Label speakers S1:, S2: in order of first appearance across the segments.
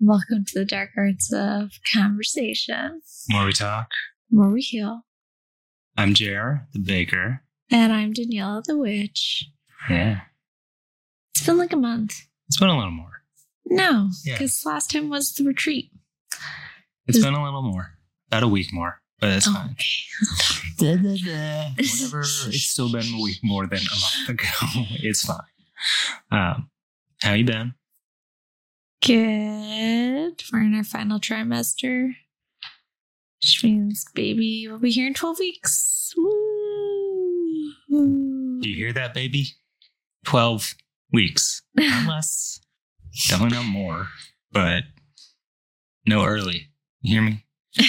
S1: Welcome to the dark arts of conversation,
S2: More we talk.
S1: more we heal.
S2: I'm Jer, the baker.
S1: And I'm Daniela the witch.
S2: Yeah.
S1: It's been like a month.
S2: It's been a little more.
S1: No,
S2: Yeah.
S1: because last time was the retreat.
S2: It's
S1: Is-
S2: been a little more. About a week more. But it's
S1: Oh,
S2: fine.
S1: okay.
S2: Da, da, da. Whatever. It's still been a week more than a month ago. It's fine. Um, how you been?
S1: Good. We're in our final trimester, which means baby will be here in 12 weeks. Woo.
S2: Do you hear that, baby? 12 weeks. Not less. Definitely not more. But no early. You hear me?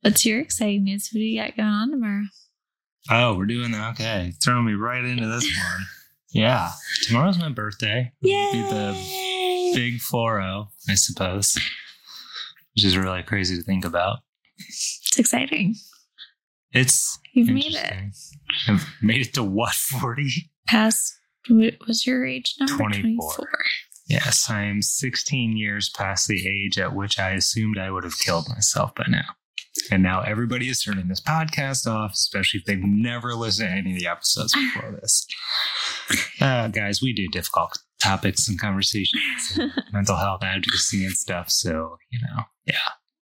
S1: What's your exciting news? What do you got going on tomorrow?
S2: Oh, we're doing that. Okay. Throwing me right into this one. Yeah. Tomorrow's my birthday. It'll be the big 4 0, I suppose, which is really crazy to think about.
S1: It's exciting.
S2: It's
S1: You've made it.
S2: I've made it to what, 40?
S1: Past, what was your age number?
S2: 24. Yes, I am 16 years past the age at which I assumed I would have killed myself by now. And now everybody is turning this podcast off, especially if they've never listened to any of the episodes before this. Uh, guys, we do difficult topics and conversations, and mental health advocacy and stuff. So, you know, yeah.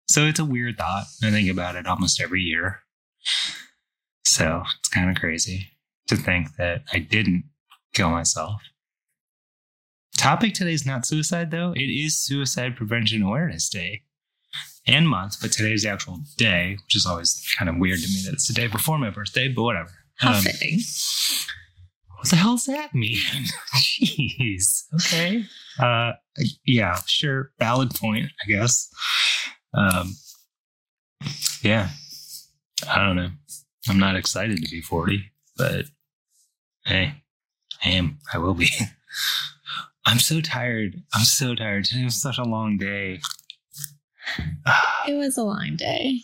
S2: So it's a weird thought. I think about it almost every year. So it's kind of crazy to think that I didn't kill myself. Topic today is not suicide, though. It is Suicide Prevention Awareness Day and month, but today's the actual day, which is always kind of weird to me that it's the day before my birthday, but whatever.
S1: How
S2: Um,
S1: fitting.
S2: what the hell does that mean? Jeez. Okay. Uh, yeah, sure. Valid point, I guess. Um, yeah. I don't know. I'm not excited to be 40, but hey, I am. I will be. I'm so tired. I'm so tired. Today was such a long day.
S1: It was a long day.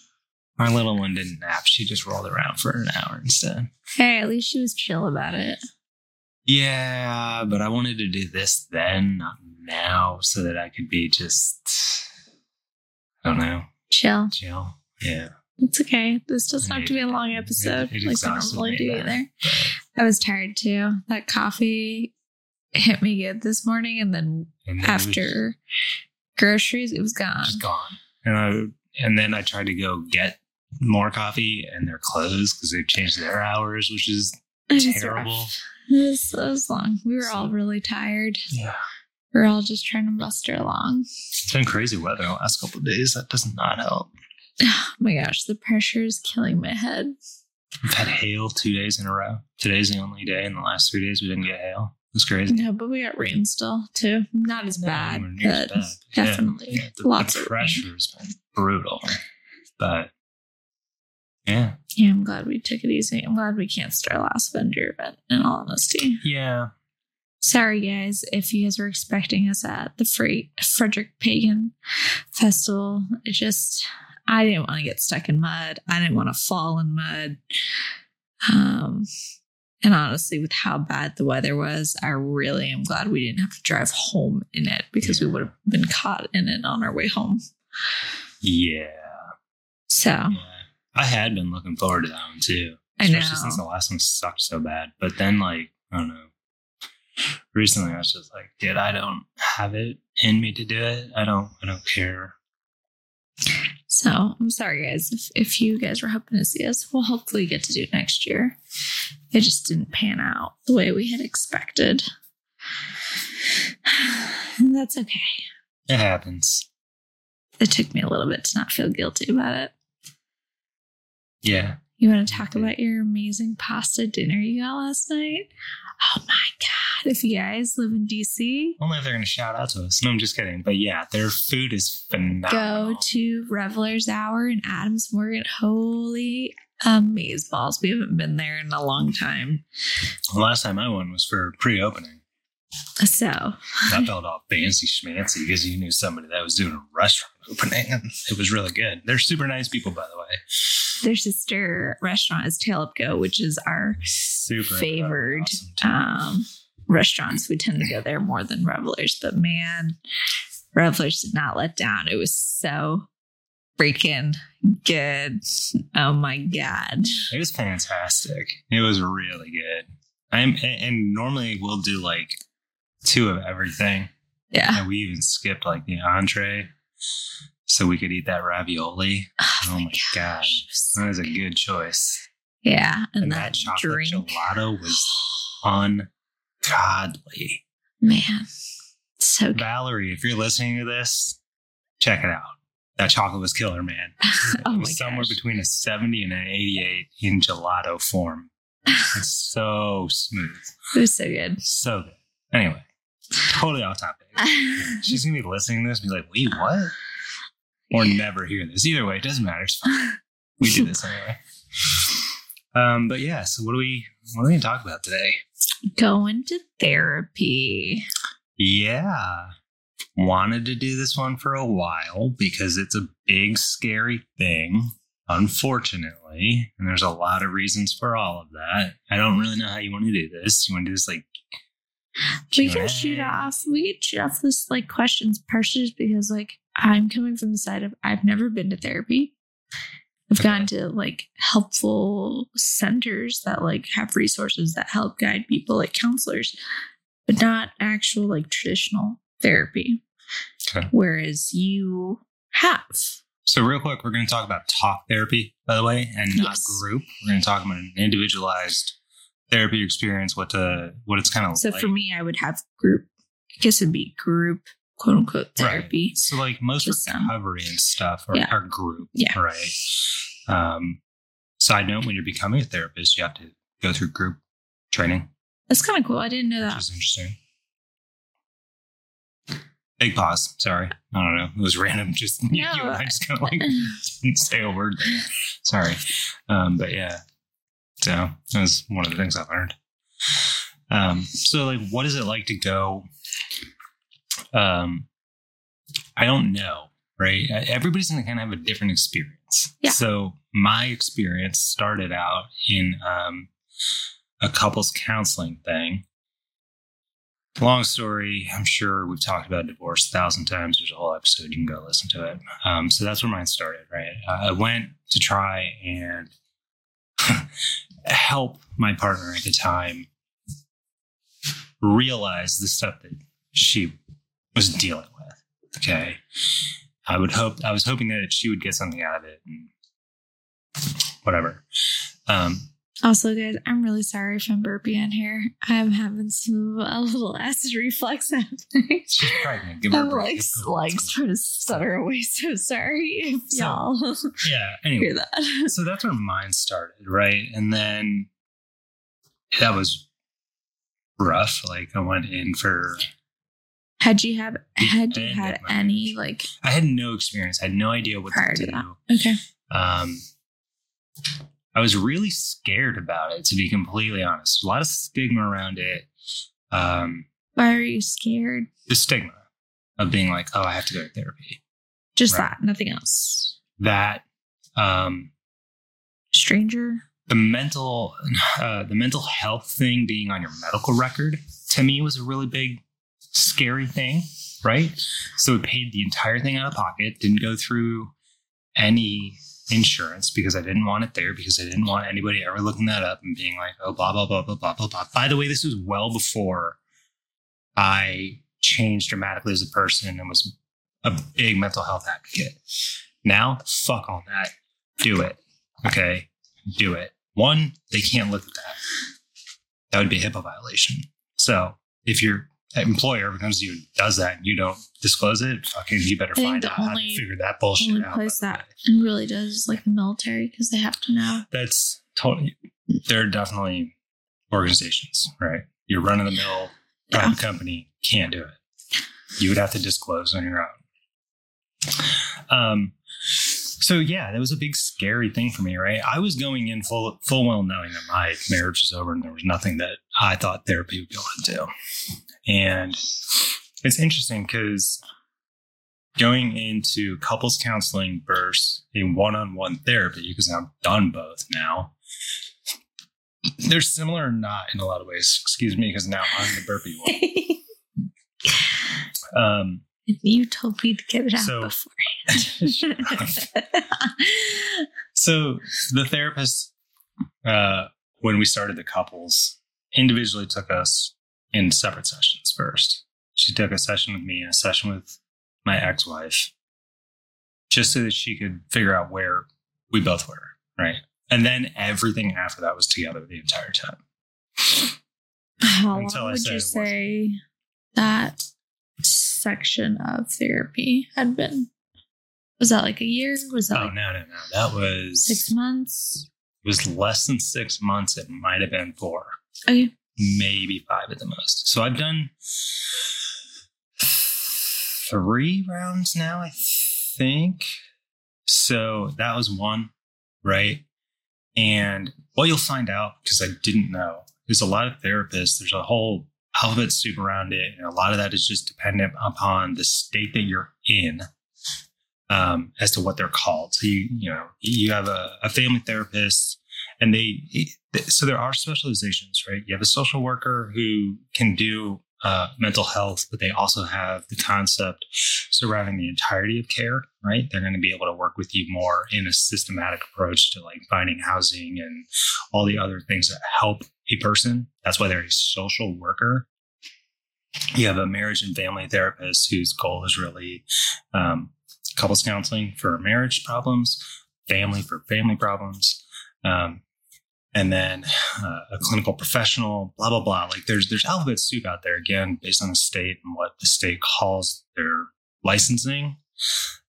S2: My little one didn't nap. She just rolled around for an hour instead.
S1: Hey, at least she was chill about it.
S2: Yeah, but I wanted to do this then, not now, so that I could be just, I don't know,
S1: Chill.
S2: chill. Yeah.
S1: It's okay. This doesn't have to be a long episode
S2: it
S1: like I normally do either.
S2: but-
S1: I was tired too. That coffee hit me good this morning, and then
S2: and then it
S1: after groceries, it was gone.
S2: just gone. And, I, and then I tried to go get more coffee, and they're closed because they've changed their hours, which is
S1: It
S2: terrible.
S1: rough. It was, it long. We were all really tired.
S2: Yeah.
S1: We are all just trying to muster along.
S2: It's been crazy weather the last couple of days. That does not help.
S1: Oh my gosh, the pressure is killing my head.
S2: We've had hail two days in a row. Today's the only day in the last three days we didn't get hail. It's crazy.
S1: No, but we got rain still too. Not as bad,
S2: near as
S1: but
S2: bad.
S1: Definitely
S2: yeah, the,
S1: lots
S2: the
S1: of rain.
S2: pressure has been brutal. But yeah,
S1: Yeah, I'm glad we took it easy. I'm glad we canceled our last vendor event, in all honesty.
S2: yeah,
S1: Sorry, guys, if you guys were expecting us at the Fre- Frederick Pagan Festival. It just, I didn't want to get stuck in mud. I didn't want to fall in mud. Um, and honestly, with how bad the weather was, I really am glad we didn't have to drive home in it because we would have been caught in it on our way home.
S2: yeah,
S1: So
S2: yeah. I had been looking forward to that one too.
S1: I know.
S2: Especially since the last one sucked so bad. But then, like, I don't know. Recently, I was just like, dude, I don't have it in me to do it. I don't. I don't care.
S1: So I'm sorry, guys. If, if you guys were hoping to see us, we'll hopefully get to do it next year. It just didn't pan out the way we had expected. And that's okay.
S2: It happens.
S1: It took me a little bit to not feel guilty about it.
S2: Yeah.
S1: You want to talk about your amazing pasta dinner you got last night? Oh my God. If you guys live in DC,
S2: Only if they're going to shout out to us. No, I'm just kidding. But yeah, their food is phenomenal.
S1: go to Reveler's Hour in Adams Morgan. Holy amaze balls. We haven't been there in a long time.
S2: The last time I went was for pre-opening.
S1: So
S2: That felt all fancy schmancy because you knew somebody that was doing a restaurant opening, it was really good. They're super nice people, by the way.
S1: their sister restaurant is Tail Up Goat, which is our
S2: Super
S1: favored
S2: awesome,
S1: um, restaurants, we tend to go there more than Revelers. But man, Revelers did not let down. It was so freaking good. Oh my god.
S2: It was fantastic. It was really good. I'm and, and normally we'll do like two of everything.
S1: Yeah.
S2: And we even skipped like the entree so we could eat that ravioli. Oh my oh god.
S1: gosh.
S2: That was a good choice.
S1: Yeah. And,
S2: And,
S1: that,
S2: that chocolate
S1: drink.
S2: gelato was ungodly.
S1: Man. So good.
S2: Valerie, if you're listening to this, check it out. That chocolate was killer, man.
S1: oh
S2: it
S1: my
S2: was somewhere
S1: gosh.
S2: between a 70 and an 88 in gelato form. It's so smooth.
S1: It was so good.
S2: So good. Anyway, totally off topic. She's gonna be listening to this and be like, wait, what? Or never hear this. Either way, it doesn't matter. It's fine. We do this anyway. Um, but yeah, so what do we what are we gonna talk about today?
S1: Going to therapy.
S2: Yeah. Wanted to do this one for a while because it's a big, scary thing, unfortunately. And there's a lot of reasons for all of that. I don't really know how you want to do this. You want to do this like
S1: We can shoot off. We can shoot off this like questions, partially just because like I'm coming from the side of I've never been to therapy. I've gone to like helpful centers that like have resources that help guide people, like counselors, but not actual like traditional therapy.
S2: Okay.
S1: Whereas you have.
S2: So, real quick, we're going to talk about talk therapy, by the way, and not
S1: Yes.
S2: group. We're going to talk about an individualized therapy experience, what to, what it's kind of like.
S1: So
S2: like.
S1: for me, I would have group. I guess it'd be group, quote unquote,
S2: Right.
S1: therapy.
S2: So, like most
S1: Just, um,
S2: recovery and stuff are,
S1: yeah.
S2: are group,
S1: Yeah.
S2: right? Um, side note: when you're becoming a therapist, you have to go through group training,
S1: That's kind of cool. I didn't know that.
S2: which interesting. Big pause. Sorry, I don't know. It was random. Just you and I just kind of like didn't say a word there. Sorry, um, but yeah. So that was one of the things I learned. Um, so like, what is it like to go? Um, I don't know, right? Uh, Everybody's gonna kind of have a different experience.
S1: Yeah.
S2: So my experience started out in um, a couples counseling thing. Long story. I'm sure we've talked about divorce a thousand times. There's a whole episode. You can go listen to it. Um, so that's where mine started, right? I I went to try and help my partner at the time realize the stuff that she was dealing with. Okay. I would hope I was hoping that she would get something out of it and whatever. Um
S1: Also, guys, I'm really sorry if I'm burping in here. I'm having some a little acid reflux happening.
S2: she's pregnant. Give her a
S1: I'm like, like trying to stutter away. So sorry if
S2: So,
S1: y'all
S2: Yeah. Anyway.
S1: hear that.
S2: so that's where mine started, right? And then that was rough. Like I went in for
S1: Had you have had you had any
S2: marriage.
S1: like
S2: I had no experience. I had no idea what
S1: Prior
S2: to
S1: to
S2: do.
S1: okay?
S2: Um, I was really scared about it, to be completely honest. A lot of stigma around it. Um,
S1: Why are you scared?
S2: the stigma of being like, oh, I have to go to therapy.
S1: Just
S2: Right.
S1: that, nothing else.
S2: That um,
S1: Stranger.
S2: the mental uh, the mental health thing being on your medical record to me was a really big scary thing right so we paid the entire thing out of pocket didn't go through any insurance because i didn't want it there because i didn't want anybody ever looking that up and being like oh blah blah blah blah blah blah blah by the way this was well before i changed dramatically as a person and was a big mental health advocate now fuck all that do it okay do it. One, they can't look at that. That would be a HIPAA violation. So if your employer comes to you and does that and you don't disclose it, fucking you better
S1: I
S2: find out how to figure that bullshit
S1: Only
S2: out.
S1: place that really does is like the military because they have to know.
S2: That's totally there are definitely organizations, right? You're running the mill
S1: Yeah.
S2: private company, can't do it. You would have to disclose on your own. Um so yeah, that was a big scary thing for me, right? I was going in full full well knowing that my marriage was over and there was nothing that I thought therapy would be able to do. And it's interesting because going into couples counseling versus a one-on-one therapy, because I've done both now. they're similar or not in a lot of ways. Excuse me, because now I'm the burpy one. Um,
S1: you told me to get it out
S2: So-
S1: beforehand.
S2: so the therapist, uh, when we started the couples, individually took us in separate sessions first. She took a session with me and a session with my ex-wife, just so that she could figure out where we both were, right? And then everything after that was together the entire time.
S1: How
S2: Until I
S1: long would
S2: said
S1: you say that section of therapy had been? Was that like a year? Was that
S2: Oh
S1: like
S2: no, no, no! That was
S1: six months?
S2: it was less than six months. It might have been four.
S1: Okay.
S2: Maybe five at the most. So I've done three rounds now, I think. So that was one, right? And what you'll find out, because I didn't know, there's a lot of therapists, there's a whole alphabet soup around it. And a lot of that is just dependent upon the state that you're in um, as to what they're called. So you, you know, you have a, a family therapist and they, so there are specializations, right? You have a social worker who can do uh, mental health, but they also have the concept surrounding the entirety of care, right? They're going to be able to work with you more in a systematic approach to like finding housing and all the other things that help a person. That's why they're a social worker. You have a marriage and family therapist whose goal is really um, couples counseling for marriage problems, family for family problems. Um, and then uh, a clinical professional, blah blah blah. Like there's there's alphabet soup out there again, based on the state and what the state calls their licensing.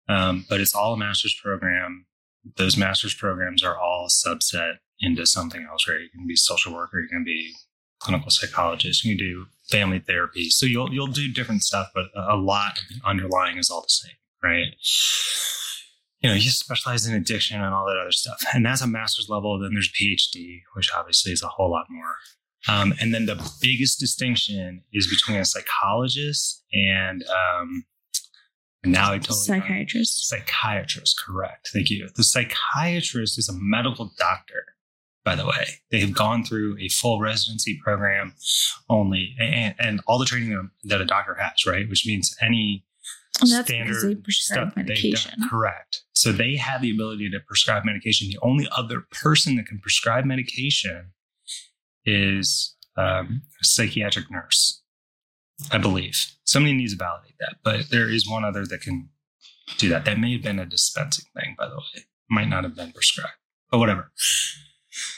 S2: Um, but it's all a master's program. Those master's programs are all subset into something else, right? You can be social worker, you can be clinical psychologist, you can do family therapy. So you'll you'll do different stuff, but a lot underlying is all the same, right? You know, you specialize in addiction and all that other stuff. And that's a master's level. Then there's PhD, which obviously is a whole lot more. Um, and then the biggest distinction is between a psychologist and um, now I totally
S1: Psychiatrist.
S2: psychiatrist. Correct. Thank you. The psychiatrist is a medical doctor. By the way, they have gone through a full residency program only, and, and all the training that a doctor has, right? Which means any
S1: And that's because they
S2: standard
S1: prescribe
S2: stuff they've
S1: medication.
S2: done. Correct. So they have the ability to prescribe medication. The only other person that can prescribe medication is um, a psychiatric nurse, I believe. Somebody needs to validate that, but there is one other that can do that. That may have been a dispensing thing, by the way. Might not have been prescribed, but whatever.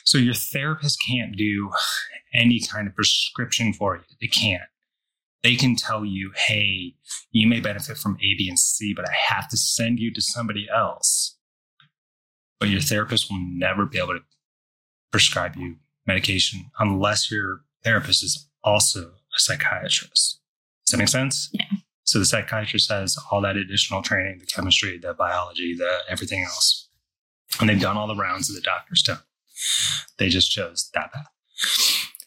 S2: So your therapist can't do any kind of prescription for you. They can't. They can tell you, hey, you may benefit from A, B, and C, but I have to send you to somebody else. But your therapist will never be able to prescribe you medication unless your therapist is also a psychiatrist. Does that make sense?
S1: Yeah.
S2: So the psychiatrist has all that additional training, the chemistry, the biology, the everything else. And they've done all the rounds that the doctors don't. They just chose that path.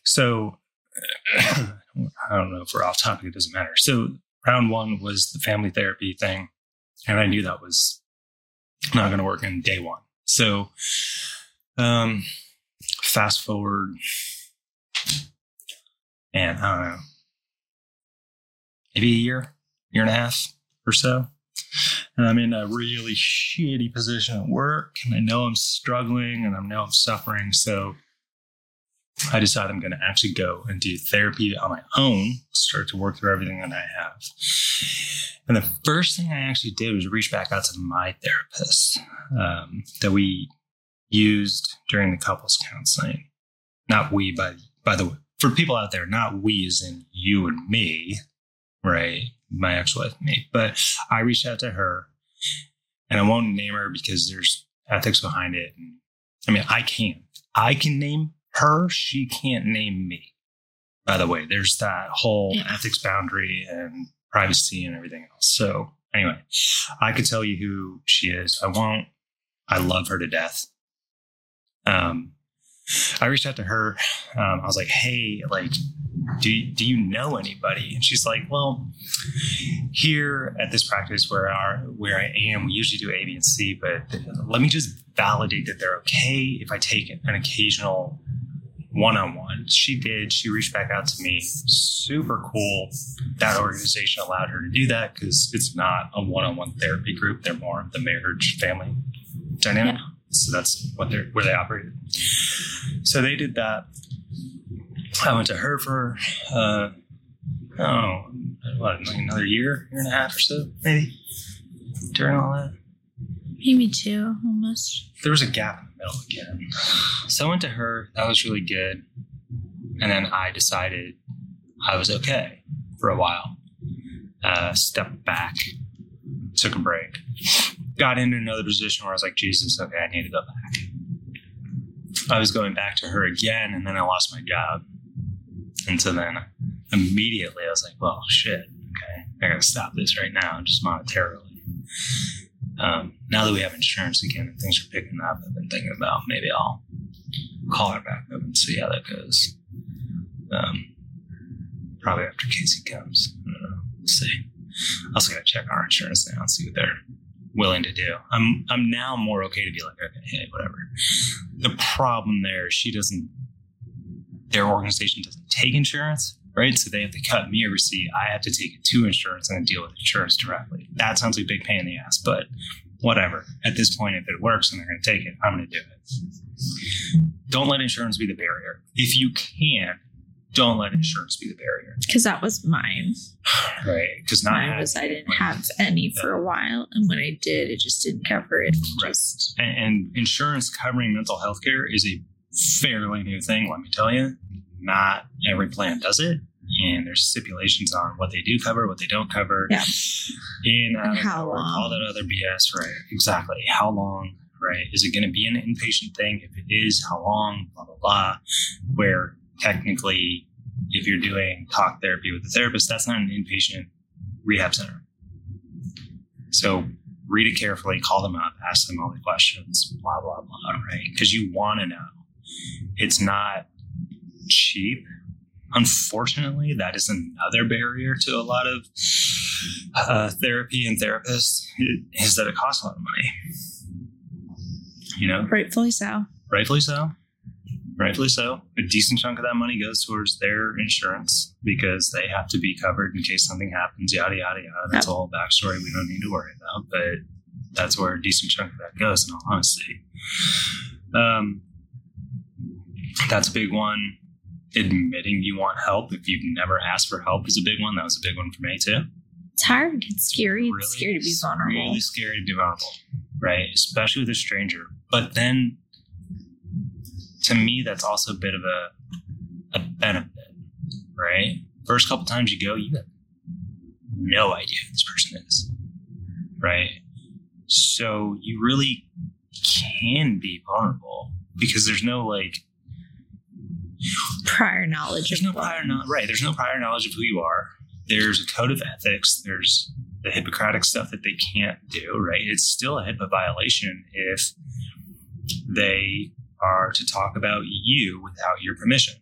S2: So I don't know if we're off topic, it doesn't matter. So round one was the family therapy thing. And I knew that was not going to work in day one. So, um, fast forward, and I don't know, maybe a year, year and a half or so. And I'm in a really shitty position at work, and I know I'm struggling and I know I'm suffering. So I decided I'm going to actually go and do therapy on my own, start to work through everything that I have. And the first thing I actually did was reach back out to my therapist um, that we used during the couples counseling. Not we, by by the way, for people out there, not we as in you and me, right? My ex-wife and me. But I reached out to her, and I won't name her because there's ethics behind it. And, I mean, I can, I can name her. She can't name me. By the way, there's that whole
S1: Yeah.
S2: ethics boundary and privacy and everything else. So anyway, I could tell you who she is. I won't. I love her to death. Um, I reached out to her. Um, I was like, "Hey, like, do do you know anybody?" And she's like, "Well, here at this practice where our where I am, we usually do A, B, and C, but let me just validate that they're okay if I take an occasional one on one. She did. She reached back out to me. Super cool. That organization allowed her to do that because it's not a one on one therapy group. They're more of the marriage family dynamic.
S1: Yeah.
S2: So that's what they're where they operated. So they did that. I went to her for uh, oh what like another year, year and a half or so, maybe during all that
S1: Maybe two, almost.
S2: there was a gap in again. So I went to her. That was really good. And then I decided I was okay for a while. Uh, stepped back, took a break, got into another position where I was like, Jesus, okay, I need to go back. I was going back to her again, and then I lost my job. And so then immediately I was like, well, shit, okay, I gotta stop this right now, just monetarily. Um, now that we have insurance again and things are picking up, I've been thinking about maybe I'll call her back up and see how that goes. Um, probably after Casey comes. I don't know. We'll see. I also got to check our insurance now and see what they're willing to do. I'm I'm now more okay to be like, okay, hey, whatever. The problem there, she doesn't. Their organization doesn't take insurance, right? So they have to cut me a receipt. I have to take it to insurance and then deal with insurance directly. That sounds like a big pain in the ass, but whatever. At this point, if it works and they're going to take it, I'm going to do it. Don't let insurance be the barrier. If you can, don't let insurance be the barrier,
S1: Because that was mine.
S2: right? Because not
S1: Mine was I didn't have any for a while, and when I did, it just didn't cover it.
S2: Right.
S1: Just
S2: and, and insurance covering mental health care is a fairly new thing, let me tell you. Not every plan does it. And there's stipulations on what they do cover, what they don't cover.
S1: Yeah.
S2: In, uh,
S1: And how long.
S2: all that other BS, right? Exactly. How long, right? Is it going to be an inpatient thing? If it is, how long? Blah, blah, blah. Where technically, if you're doing talk therapy with a therapist, that's not an inpatient rehab center. So read it carefully, call them up, ask them all the questions, blah, blah, blah, right? Because you want to know. It's not cheap. Unfortunately, that is another barrier to a lot of uh, therapy and therapists is that it costs a lot of money. You know,
S1: rightfully so.
S2: rightfully so. Rightfully so. A decent chunk of that money goes towards their insurance because they have to be covered in case something happens, yada, yada, yada. That's a whole backstory we don't need to worry about, but that's where a decent chunk of that goes, in all honesty. Um, that's a big one. Admitting you want help if you've never asked for help is a big one. That was a big one for me, too
S1: It's hard. It's scary. It's scary to be
S2: it's
S1: vulnerable.
S2: Really scary to be vulnerable, right? Especially with a stranger. But then, to me, that's also a bit of a a benefit, right? First couple times you go, you have no idea who this person is, right? So you really can be vulnerable because there's no like
S1: Prior knowledge
S2: there's no
S1: what-
S2: prior knowledge, right? There's no prior knowledge of who you are. There's a code of ethics. There's the Hippocratic stuff that they can't do, right? It's still a HIPAA violation if they are to talk about you without your permission.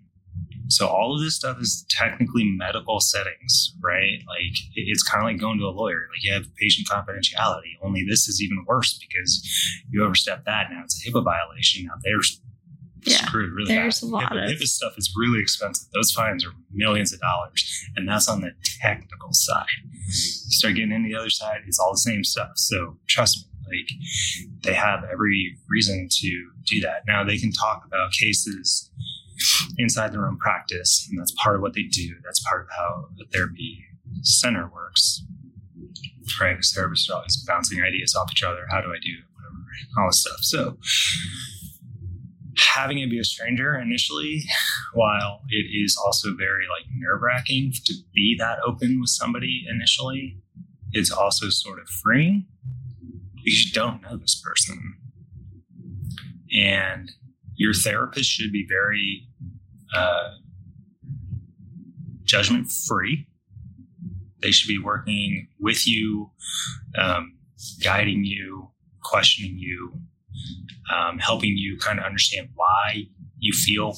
S2: So all of this stuff is technically medical settings, right? Like it's kind of like going to a lawyer. Like you have patient confidentiality. Only this is even worse because you overstep that. Now it's a HIPAA violation. Now they're
S1: Yeah,
S2: screwed really
S1: there's
S2: bad.
S1: a lot
S2: HIPAA,
S1: of-
S2: HIPAA stuff is really expensive. Those fines are millions of dollars, and that's on the technical side. You start getting into the other side, it's all the same stuff. So trust me, like they have every reason to do that. Now they can talk about cases inside their own practice, and that's part of what they do. That's part of how a therapy center works. Right, because therapists are always bouncing ideas off each other. How do I do it? Whatever, all this stuff. So having it be a stranger initially, while it is also very like nerve wracking to be that open with somebody initially, it's also sort of freeing because you don't know this person. And your therapist should be very uh, judgment free. They should be working with you, um, guiding you, questioning you, um, helping you kind of understand why you feel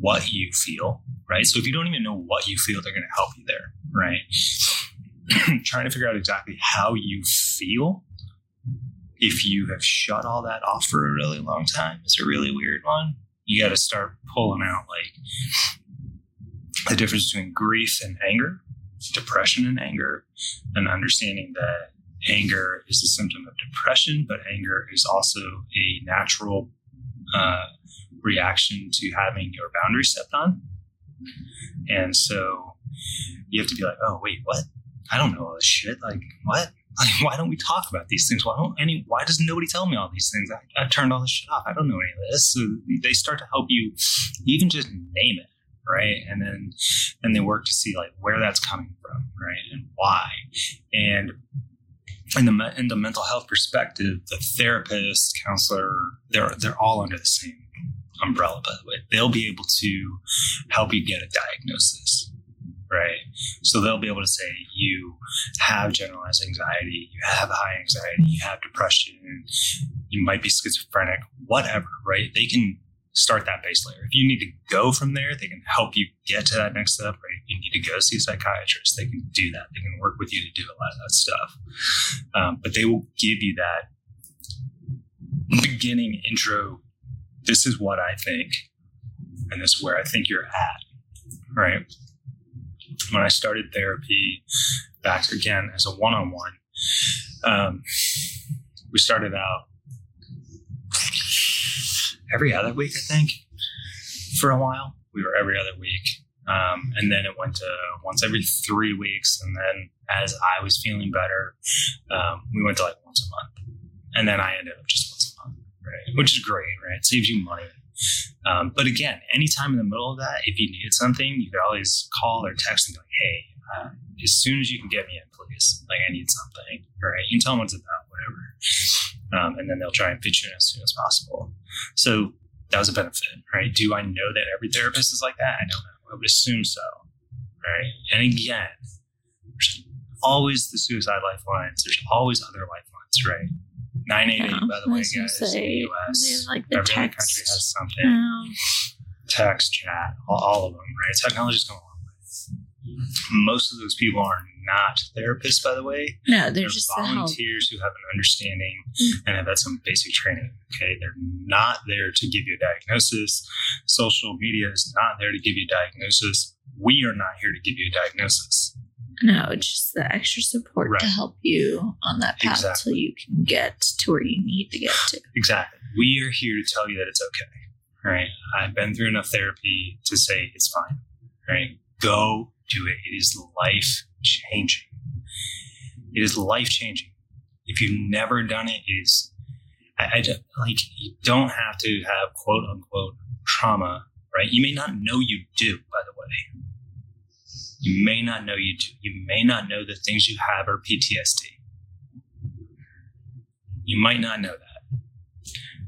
S2: what you feel, right? So if you don't even know what you feel, they're going to help you there, right? Trying to figure out exactly how you feel if you have shut all that off for a really long time is a really weird one. you got to start pulling out like the difference between grief and anger, depression and anger, and understanding that anger is a symptom of depression, but anger is also a natural uh, reaction to having your boundaries stepped on. And so you have to be like, oh, wait, what? I don't know all this shit. Like, what? Like, why don't we talk about these things? Why don't any? Why does nobody tell me all these things? I, I turned all this shit off. I don't know any of this. So they start to help you, even just name it, right? And then, then they work to see like where that's coming from, right, and why. And in the in the mental health perspective, the therapist, counselor, they're they're all under the same umbrella. By the way, they'll be able to help you get a diagnosis right? So they'll be able to say you have generalized anxiety, you have high anxiety, you have depression, you might be schizophrenic, whatever, right? They can start that base layer. If you need to go from there, they can help you get to that next step, right? You need to go see a psychiatrist, they can do that. They can work with you to do a lot of that stuff. Um, but they will give you that beginning intro. This is what I think, and this is where I think you're at, right? when I started therapy back again as a one on one, we started out every other week, I think, for a while. We were every other week. Um, and then it went to once every three weeks. And then as I was feeling better, um, we went to like once a month. And then I ended up just once a month, right? Which is great, right? It saves you money um, but again, anytime in the middle of that, if you needed something, you could always call or text and be like, hey, uh, as soon as you can get me in, please. Like, I need something. Right? You can tell them what it's about, whatever. Um, and then they'll try and fit you in as soon as possible. So that was a benefit, right? Do I know that every therapist is like that? I don't know. I would assume so. Right? And again, there's always the suicide lifelines. There's always other lifelines, right? 988, yeah, by the way, guys, in the US. Like the Every text. country has something. Yeah. Text, chat, all, all, of them, right? Technology's going a long way. Most of those people are not therapists, by the way.
S1: No, they're, they're just
S2: volunteers who have an understanding mm-hmm. and have had some basic training. Okay, they're not there to give you a diagnosis. Social media is not there to give you a diagnosis. We are not here to give you a diagnosis.
S1: No, just the extra support right. to help you on that path exactly. you can get to where you need to get to.
S2: Exactly. We are here to tell you that it's okay. Right. I've been through enough therapy to say it's fine. Right. Go do it. It is life changing. It is life changing. If you've never done it, it is I, I like you don't have to have quote unquote trauma, right? You may not know you do, by the way. You may not know you do. You may not know the things you have are PTSD. You might not know that.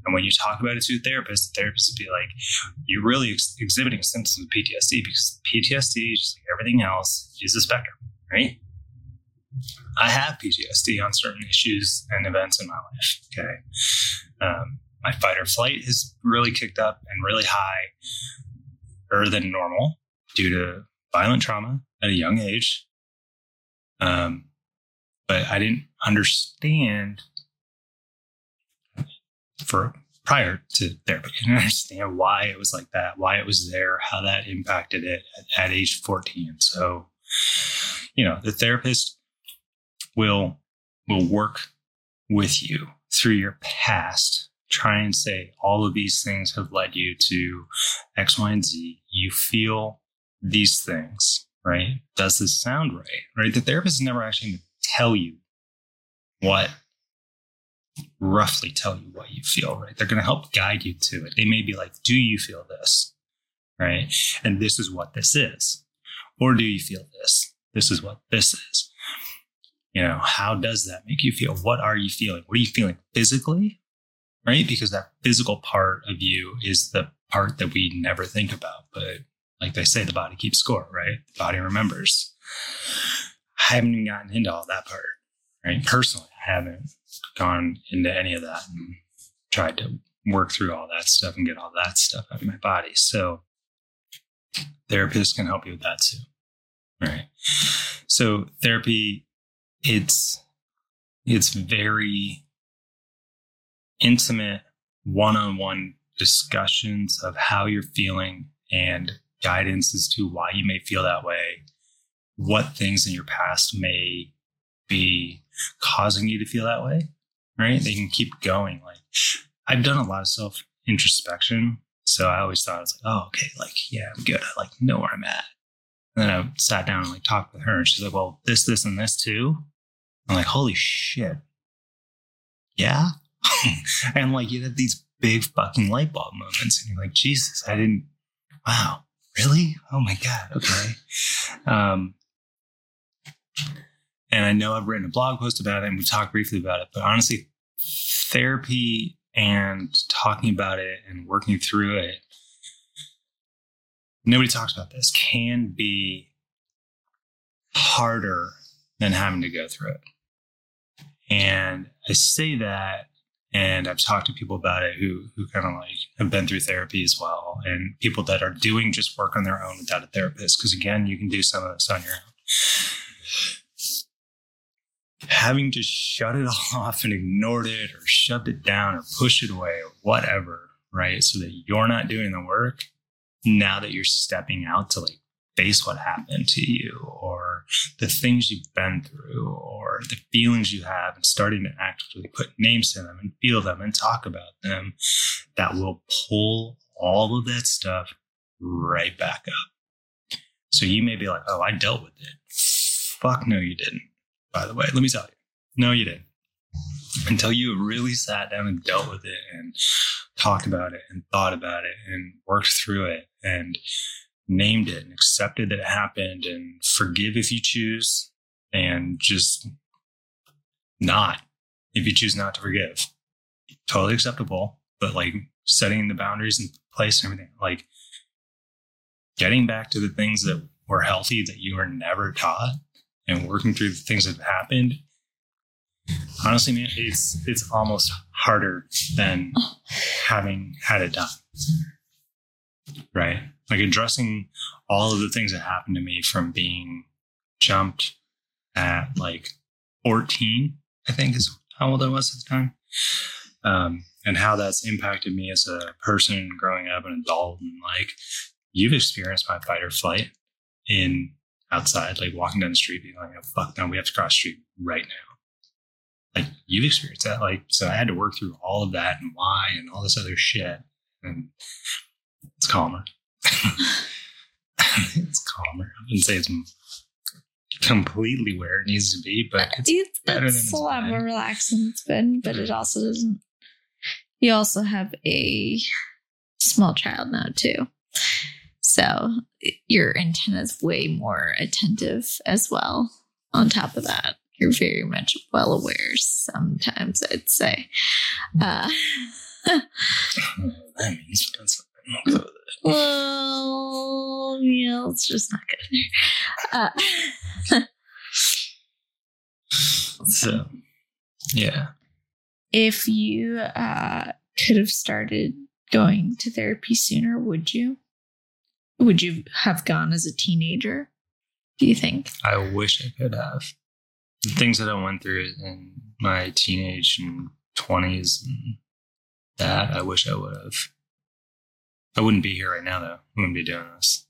S2: And when you talk about it to a therapist, the therapist will be like, you're really ex- exhibiting symptoms of PTSD because PTSD, just like everything else, is a spectrum, right? I have PTSD on certain issues and events in my life. Okay. Um, my fight or flight is really kicked up and really high, er than normal due to violent trauma at a young age. Um, but I didn't understand for prior to therapy. I didn't understand why it was like that, why it was there, how that impacted it at, at age 14. So, you know, the therapist will will work with you through your past try and say all of these things have led you to X, Y, and Z. You feel these things, right? Does this sound right? Right? The therapist is never actually going to tell you what, roughly tell you what you feel, right? They're going to help guide you to it. They may be like, do you feel this? Right? And this is what this is. Or do you feel this? This is what this is. You know, how does that make you feel? What are you feeling? What are you feeling physically? Right? Because that physical part of you is the part that we never think about, but like they say, the body keeps score, right? The body remembers. I haven't even gotten into all that part, right? Personally, I haven't gone into any of that and tried to work through all that stuff and get all that stuff out of my body. So therapists can help you with that too. Right. So therapy, it's it's very intimate one-on-one discussions of how you're feeling and guidance as to why you may feel that way, what things in your past may be causing you to feel that way, right? They can keep going. Like I've done a lot of self introspection. So I always thought I was like, oh, okay, like, yeah, I'm good. I like know where I'm at. And then I sat down and like talked with her and she's like, well, this, this, and this too. I'm like, holy shit. Yeah. and like you have these big fucking light bulb moments and you're like, Jesus, I didn't, wow, really? Oh my God. Okay. Um, and I know I've written a blog post about it and we talked briefly about it, but honestly, therapy and talking about it and working through it, nobody talks about this, can be harder than having to go through it. And I say that, and I've talked to people about it who who kind of like have been through therapy as well, and people that are doing just work on their own without a therapist. Because again, you can do some of this on your own having to shut it off and ignored it or shoved it down or pushed it away or whatever, right? So that you're not doing the work now that you're stepping out to like face what happened to you or the things you've been through or the feelings you have and starting to actually put names to them and feel them and talk about them that will pull all of that stuff right back up. So you may be like, oh, I dealt with it. Fuck no, you didn't by the way. Let me tell you. No, you didn't. Until you really sat down and dealt with it and talked about it and thought about it and worked through it and named it and accepted that it happened and forgive if you choose and just not if you choose not to forgive. Totally acceptable, but like setting the boundaries in place and everything, like getting back to the things that were healthy that you were never taught and working through the things that have happened honestly man it's it's almost harder than having had it done. Right? Like addressing all of the things that happened to me from being jumped at like 14 i think is how old i was at the time um, and how that's impacted me as a person growing up an adult and like you've experienced my fight or flight in outside, like walking down the street, being like, oh, fuck, no, we have to cross the street right now. Like you've experienced that. Like, so I had to work through all of that and why and all this other shit. And it's calmer. it's calmer. I wouldn't say it's completely where it needs to be, but it's,
S1: it's, better it's than it's a lot more relaxed than it's been, but it also doesn't. You also have a small child now, too. So your antenna is way more attentive as well. On top of that, you're very much well aware sometimes, I'd say. Uh, that means well, yeah, let's just not go there. Uh,
S2: so, yeah.
S1: If you uh, could have started going to therapy sooner, would you? Would you have gone as a teenager? Do you think?
S2: I wish I could have. The things that I went through in my teenage and 20s and that, I wish I would have. I wouldn't be here right now, though. I wouldn't be doing this.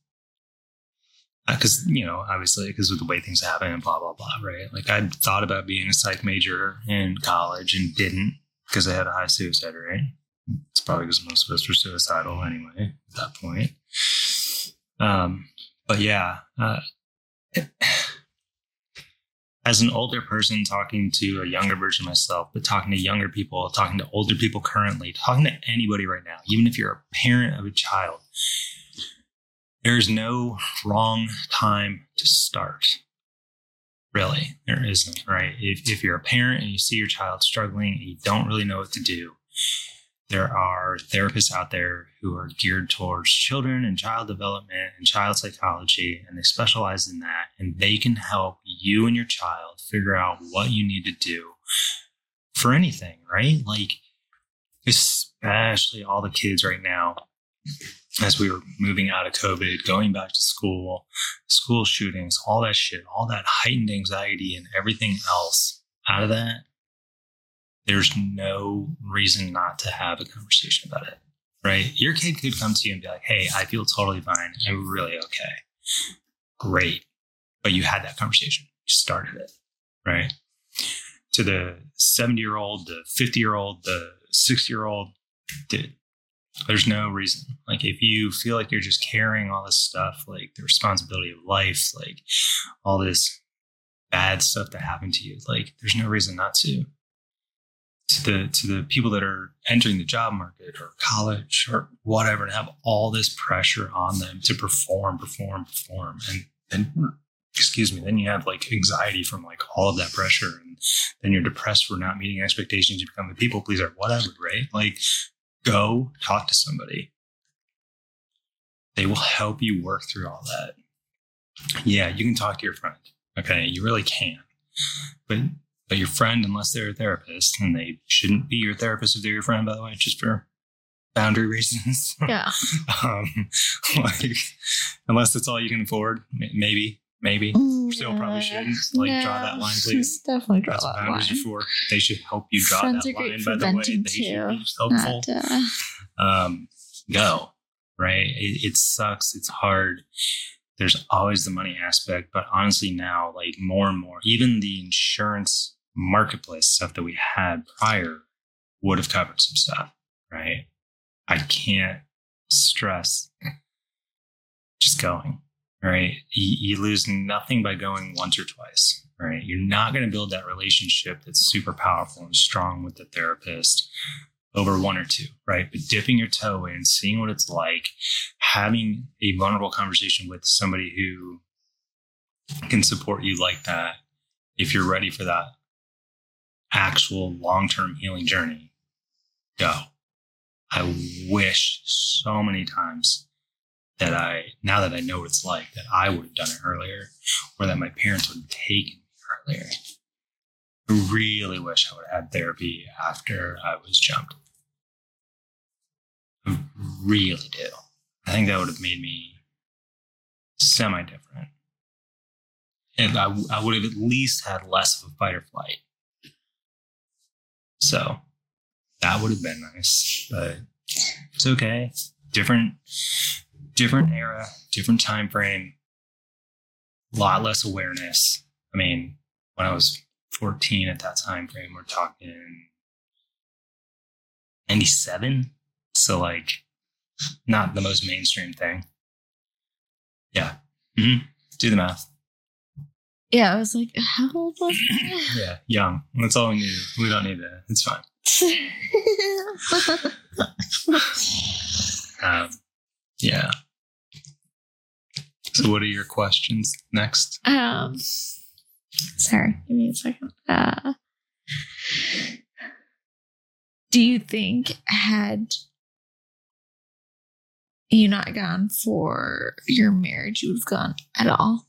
S2: Because, uh, you know, obviously, because of the way things happen and blah, blah, blah, right? Like, I thought about being a psych major in college and didn't because I had a high suicide rate. It's probably because most of us were suicidal anyway at that point. Um, but yeah, uh, as an older person talking to a younger version of myself, but talking to younger people, talking to older people currently, talking to anybody right now, even if you're a parent of a child, there's no wrong time to start. Really, there isn't, right? If, if you're a parent and you see your child struggling and you don't really know what to do, there are therapists out there who are geared towards children and child development and child psychology, and they specialize in that. And they can help you and your child figure out what you need to do for anything, right? Like, especially all the kids right now, as we were moving out of COVID, going back to school, school shootings, all that shit, all that heightened anxiety and everything else out of that there's no reason not to have a conversation about it. right? Your kid could come to you and be like, hey, I feel totally fine. I'm really okay. Great. But you had that conversation, you started it, right? To the 70 year old, the 50 year old, the 60 year old, dude, there's no reason. Like, if you feel like you're just carrying all this stuff, like the responsibility of life, like all this bad stuff that happened to you, like, there's no reason not to to the to the people that are entering the job market or college or whatever and have all this pressure on them to perform perform perform. And then excuse me then you have like anxiety from like all of that pressure. And then you're depressed for not meeting expectations. You become a people pleaser whatever right? Like go talk to somebody. They will help you work through all that. Yeah you can talk to your friend okay? You really can. But but your friend, unless they're a therapist, and they shouldn't be your therapist if they're your friend, by the way, just for boundary reasons.
S1: Yeah.
S2: um, like, unless that's all you can afford, maybe, maybe. Still probably shouldn't. Like, draw that line, please.
S1: Definitely draw
S2: That's what
S1: that
S2: boundaries
S1: line.
S2: are for. They should help you draw
S1: Friends
S2: that line, by the way. They should
S1: too,
S2: be helpful.
S1: Not, uh,
S2: um, go, right? It, it sucks. It's hard. There's always the money aspect, but honestly, now, like more and more, even the insurance marketplace stuff that we had prior would have covered some stuff, right? I can't stress just going, right? You, you lose nothing by going once or twice, right? You're not going to build that relationship that's super powerful and strong with the therapist over one or two, right? But dipping your toe in, seeing what it's like, having a vulnerable conversation with somebody who can support you like that, if you're ready for that actual long term healing journey, go. I wish so many times that I, now that I know what it's like, that I would have done it earlier or that my parents would have taken me earlier. I really wish I would have had therapy after I was jumped. I really do. I think that would have made me semi different. And I, I would have at least had less of a fight or flight. So that would have been nice, but it's okay. Different, different era, different time frame, a lot less awareness. I mean, when I was 14 at that time frame, we're talking 97. So like not the most mainstream thing. Yeah. hmm Do the math.
S1: Yeah, I was like, how old was I?
S2: Yeah. Young. That's all we need. We don't need that. It's fine. Um, yeah. So what are your questions next?
S1: um, sorry, give me a second. Uh, do you think had you not gone for your marriage, you would have gone at all?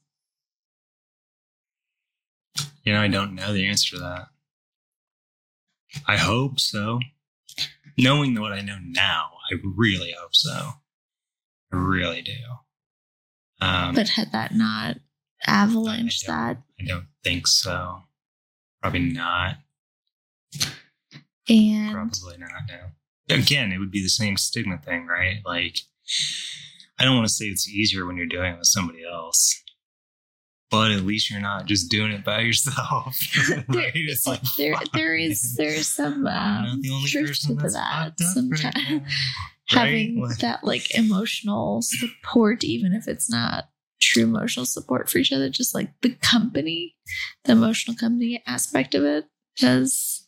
S2: You know, I don't know the answer to that. I hope so. Knowing what I know now, I really hope so. I really do. Um,
S1: But had that not avalanched
S2: I
S1: that,
S2: I don't think so. Probably not.
S1: and
S2: Probably not now. Again, it would be the same stigma thing, right? Like, I don't want to say it's easier when you're doing it with somebody else, but at least you're not just doing it by yourself.
S1: there.
S2: It's like,
S1: there, there is
S2: there
S1: is some um,
S2: the only
S1: truth to that.
S2: up right
S1: having
S2: right?
S1: That like emotional support, even if it's not true emotional support for each other, just like the company, the emotional company aspect of it does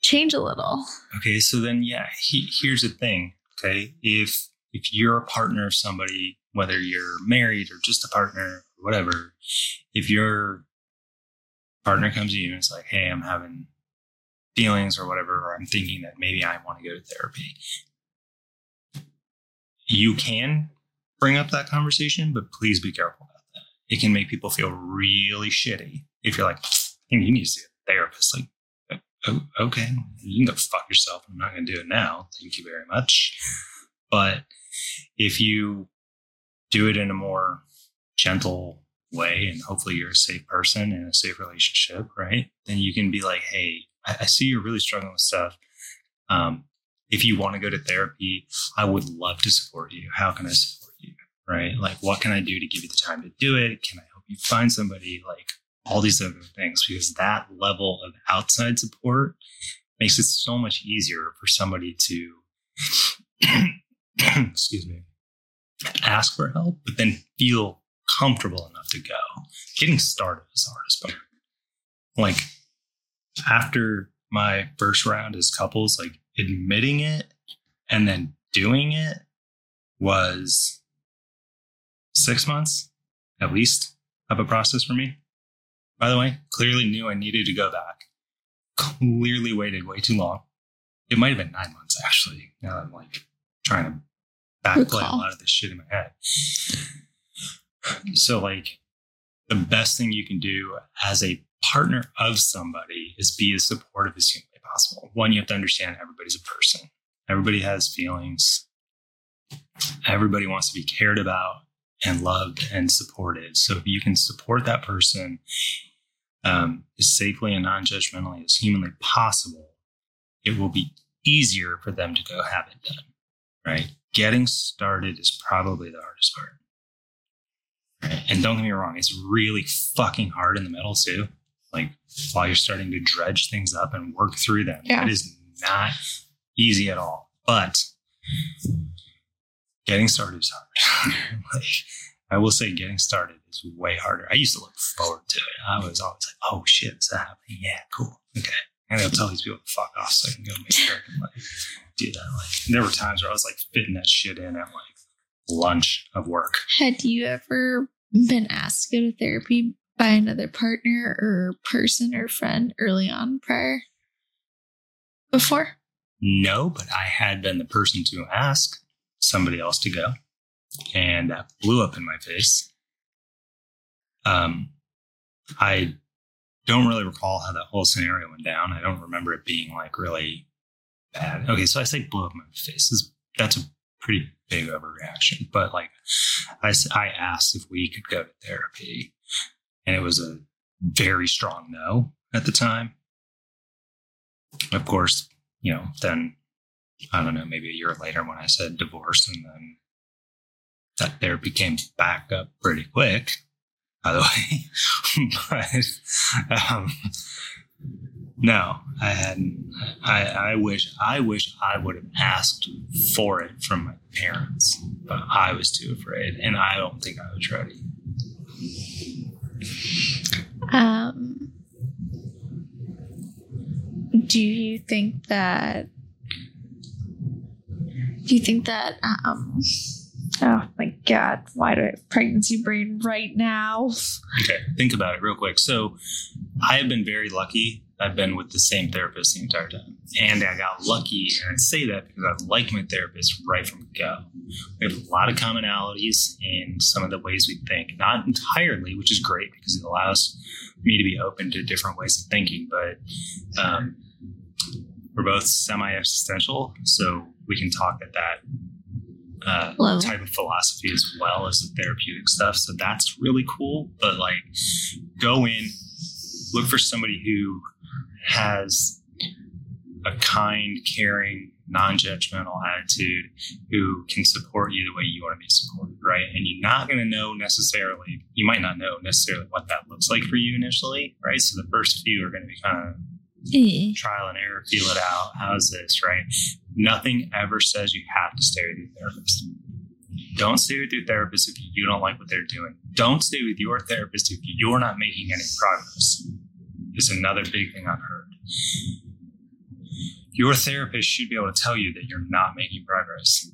S1: change a little.
S2: Okay, so then yeah, he, here's the thing. Okay, if if you're a partner of somebody, whether you're married or just a partner whatever, if your partner comes to you and it's like, "Hey, I'm having feelings or whatever, or I'm thinking that maybe I want to go to therapy," you can bring up that conversation, but please be careful about that. It can make people feel really shitty if you're like, "You need to see a therapist." Like oh, oh, okay, you can go fuck yourself. I'm not going to do it now. Thank you very much. But if you do it in a more gentle way, and hopefully you're a safe person in a safe relationship, right? Then you can be like, hey, I, I see you're really struggling with stuff. Um, if you want to go to therapy, I would love to support you. How can I support you? Right? Like, what can I do to give you the time to do it? Can I help you find somebody? Like, all these other things, because that level of outside support makes it so much easier for somebody to, excuse me, ask for help, but then feel comfortable enough to go. Getting started is the hardest part. Like, after my first round as couples, like admitting it and then doing it was six months at least of a process for me. By the way, clearly knew I needed to go back. Clearly waited way too long. It might have been nine months actually. Now I'm like trying to backplay a lot of this shit in my head. So like the best thing you can do as a partner of somebody is be as supportive as humanly possible. One, you have to understand everybody's a person. Everybody has feelings. Everybody wants to be cared about and loved and supported. So if you can support that person um, as safely and non-judgmentally as humanly possible, it will be easier for them to go have it done. Right? Getting started is probably the hardest part. Right? And don't get me wrong, it's really fucking hard in the middle too like while you're starting to dredge things up and work through them. Yeah. It is not easy at all. But getting started is hard. like I will say getting started is way harder. I used to look forward to it. I was always like, oh shit, is that happening? Yeah, cool. Okay. And I'll tell these people to fuck off so I can go make sure I can like do that. Like there were times where I was like fitting that shit in at like lunch of work.
S1: Had you ever been asked to go to therapy by another partner or person or friend early on prior before?
S2: No, but I had been the person to ask somebody else to go, and that blew up in my face. Um, I don't really recall how that whole scenario went down. I don't remember it being like really bad. Okay, so I say blew up in my face. Is that's a pretty big overreaction, but like I, I asked if we could go to therapy and it was a very strong no at the time. Of course, you know, then I don't know, maybe a year later when I said divorce, and then that therapy came back up pretty quick, by the way. but um, no, I hadn't. I, I wish I wish I would have asked for it from my parents, but I was too afraid, and I don't think I was ready.
S1: Um, do you think that? Do you think that? Um, oh my god! Why do I have pregnancy brain right now?
S2: Okay, think about it real quick. So, I have been very lucky I've been with the same therapist the entire time. And I got lucky, and I say that because I like my therapist right from the go. We have a lot of commonalities in some of the ways we think, not entirely, which is great because it allows me to be open to different ways of thinking. But um, we're both semi existential, so we can talk at that uh, type of philosophy as well as the therapeutic stuff. So that's really cool. But like, go in, look for somebody who has a kind, caring, non-judgmental attitude who can support you the way you want to be supported, right? And you're not going to know necessarily, you might not know necessarily what that looks like for you initially, right? So the first few are going to be kind of mm. trial and error, feel it out. How's this, right? Nothing ever says you have to stay with your therapist. Don't stay with your therapist if you don't like what they're doing. Don't stay with your therapist if you're not making any progress is another big thing I've heard. Your therapist should be able to tell you that you're not making progress.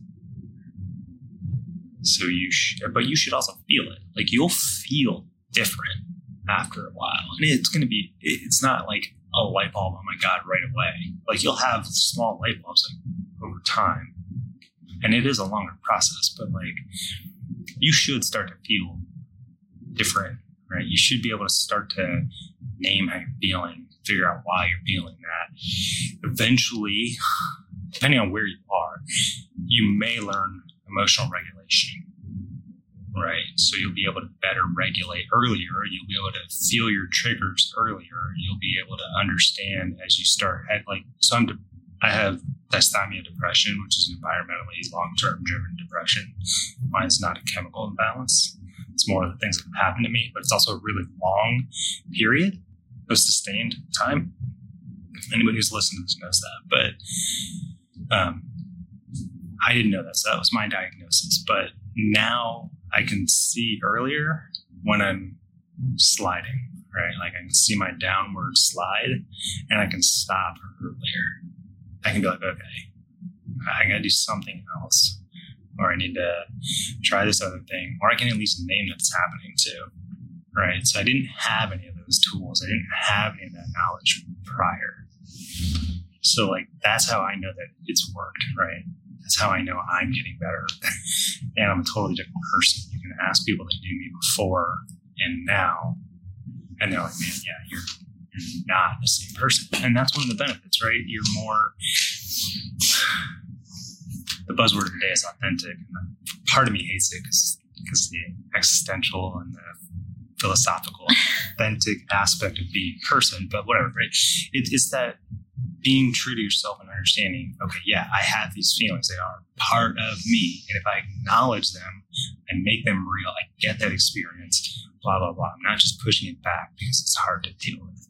S2: So you should, but you should also feel it. Like you'll feel different after a while. And it's going to be, it's not like a light bulb, oh my God, right away. Like you'll have small light bulbs like over time. And it is a longer process, but like you should start to feel different, right? You should be able to start to name how you're feeling, figure out why you're feeling that. Eventually, depending on where you are, you may learn emotional regulation. Right. So you'll be able to better regulate earlier. You'll be able to feel your triggers earlier. You'll be able to understand as you start at like, so I'm, I have dysthymia depression, which is an environmentally long term driven depression. Mine's not a chemical imbalance. It's more of the things that have happened to me, but it's also a really long period of sustained time. Anybody who's listened to this knows that. But um, I didn't know that. So that was my diagnosis. But now I can see earlier when I'm sliding, right? Like I can see my downward slide and I can stop earlier. I can be like, okay, I gotta do something else. Or I need to try this other thing. Or I can at least name that it's happening too. Right. So I didn't have any of those tools. I didn't have any of that knowledge prior. So like that's how I know that it's worked, right? That's how I know I'm getting better. and I'm a totally different person. You can ask people that knew me before and now, and they're like, man, yeah, you're not the same person. And that's one of the benefits, right? You're more the buzzword the is authentic. And part of me hates it because the existential and the philosophical, authentic aspect of being a person, but whatever, right? It, it's that being true to yourself and understanding, okay, yeah, I have these feelings. They are part of me. And if I acknowledge them and make them real, I get that experience, blah, blah, blah. I'm not just pushing it back because it's hard to deal with.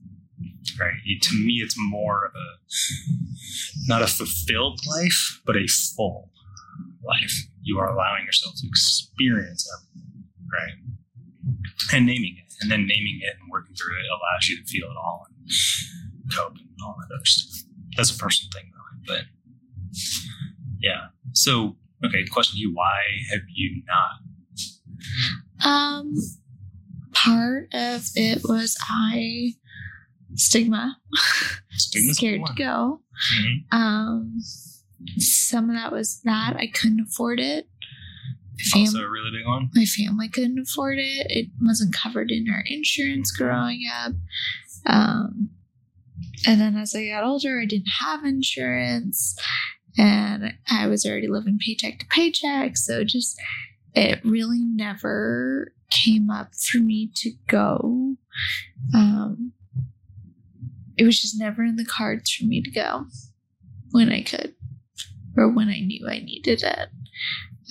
S2: Right. To me, it's more of a, not a fulfilled life, but a full life. You are allowing yourself to experience everything. Right. And naming it. And then naming it and working through it allows you to feel it all and cope and all that other stuff. That's a personal thing, though. But yeah. So, okay, question to you why have you not?
S1: Um, part of it was I stigma,
S2: Stigma's
S1: scared to go.
S2: Mhm.
S1: Um, some of that was that I couldn't afford it. My,
S2: Also a really big one.
S1: my family couldn't afford it. It wasn't covered in our insurance growing up. Um, and then as I got older, I didn't have insurance, and I was already living paycheck to paycheck. So just it really never came up for me to go. Um, it was just never in the cards for me to go when I could or when I knew I needed it.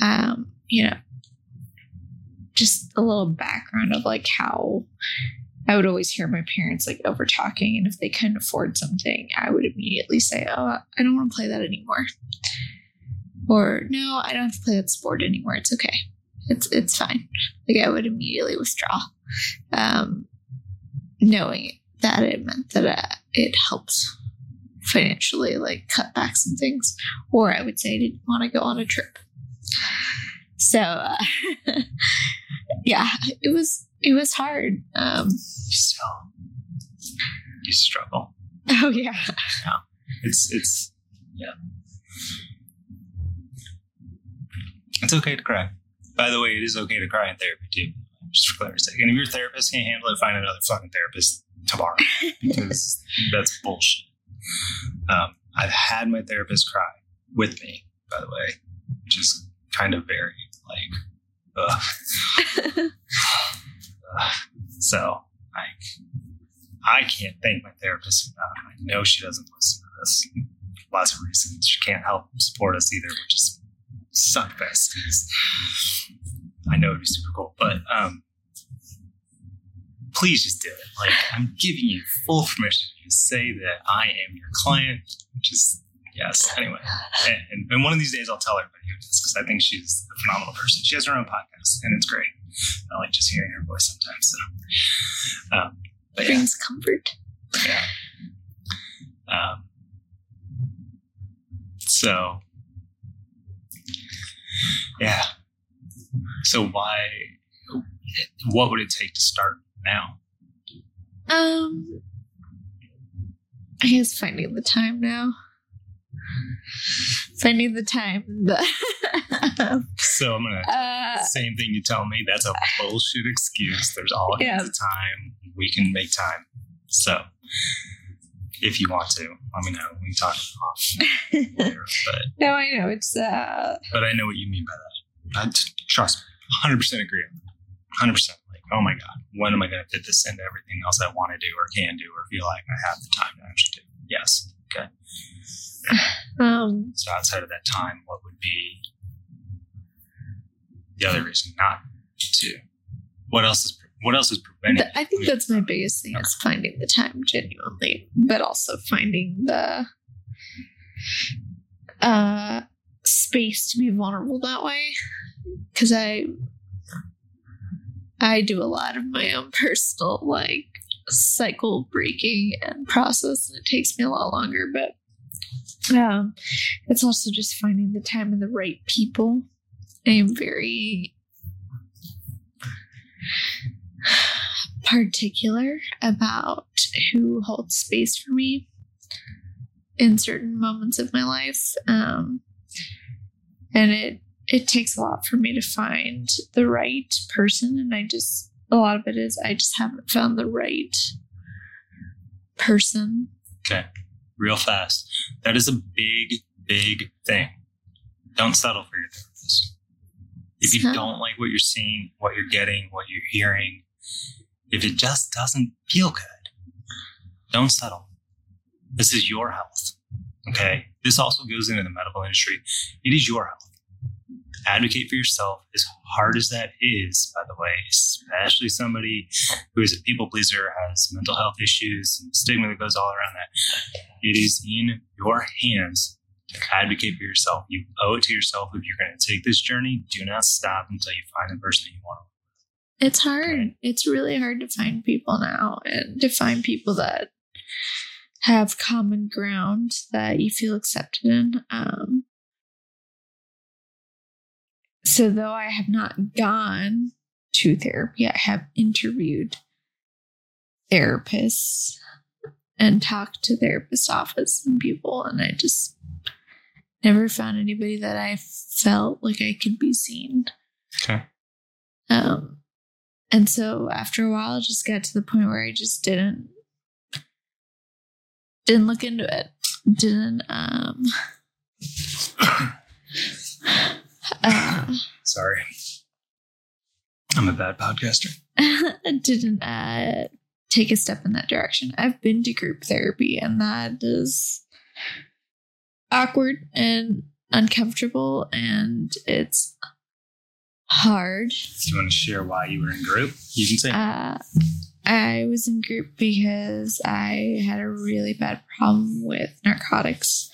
S1: Um, you know, just a little background of like how I would always hear my parents like over talking, and if they couldn't afford something, I would immediately say, "Oh, I don't want to play that anymore," or "No, I don't have to play that sport anymore. It's okay. It's it's fine." Like I would immediately withdraw, um, knowing that it meant that uh, it helped financially, like cut back some things, or I would say I didn't want to go on a trip. So, uh, yeah, it was it was hard. Um,
S2: You still you struggle.
S1: oh yeah,
S2: It's it's yeah. It's okay to cry. By the way, it is okay to cry in therapy too. Just for clarity's sake. And if your therapist can't handle it, find another fucking therapist tomorrow because that's bullshit. Um, I've had my therapist cry with me, by the way, which is kind of very like, ugh. Ugh. so I, I can't thank my therapist enough. I know she doesn't listen to this. Lots of reasons she can't help support us either, which is suck besties. I know it'd be super cool, but um, please just do it. Like I'm giving you full permission to say that I am your client. Just yes. Anyway, and, and, one of these days I'll tell everybody who it is because I think she's a phenomenal person. She has her own podcast and it's great. I like just hearing her voice sometimes. So, um, but yeah,
S1: brings comfort.
S2: yeah. Um, so, yeah. So why? What would it take to start now?
S1: Um, I guess finding the time now. Finding the time.
S2: So I'm gonna
S1: uh,
S2: same thing you tell me. That's a bullshit excuse. There's all
S1: Yeah.
S2: kinds of time. We can make time. So if you want to, let me know. We can talk off. later, but
S1: no, I know it's uh,
S2: but I know what you mean by that. I, trust me, 100 percent agree. 100 percent. Like, oh my god, when am I going to fit this into everything else I want to do or can do or feel like I have the time to actually do? Yes. Okay.
S1: Um,
S2: So outside of that time, what would be the other reason not to? What else is what else is preventing?
S1: th- I think
S2: you?
S1: that's my biggest thing is finding the time genuinely, but also finding the uh, space to be vulnerable that way. Because I, I do a lot of my own personal like cycle breaking and process, and it takes me a lot longer. But it's also just finding the time and the right people. I am very particular about who holds space for me in certain moments of my life. Um, and it it takes a lot for me to find the right person and I just a lot of it is I just haven't found the right person.
S2: Okay, real fast. That is a big, big thing. Don't settle for your therapist. If you don't like what you're seeing, what you're getting, what you're hearing, if it just doesn't feel good, don't settle. This is your health. Okay. This also goes into the medical industry. It is your health. Advocate for yourself, as hard as that is, by the way, especially somebody who is a people pleaser, has mental health issues, and stigma that goes all around that. It is in your hands to advocate for yourself. You owe it to yourself. If you're going to take this journey, do not stop until you find the person that you want.
S1: It's hard.
S2: Right.
S1: It's really hard to find people now and to find people that have common ground that you feel accepted in. Um, so, though I have not gone to therapy, I have interviewed therapists and talked to therapist office and people, and I just never found anybody that I felt like I could be seen.
S2: Okay.
S1: Um, and so after a while, I just got to the point where I just didn't didn't look into it. Didn't um uh,
S2: Sorry. I'm a bad podcaster.
S1: didn't uh take a step in that direction. I've been to group therapy and that is awkward and uncomfortable and it's hard.
S2: Do you want to share why you were in group? You can say.
S1: Uh, I was in group because I had a really bad problem with narcotics,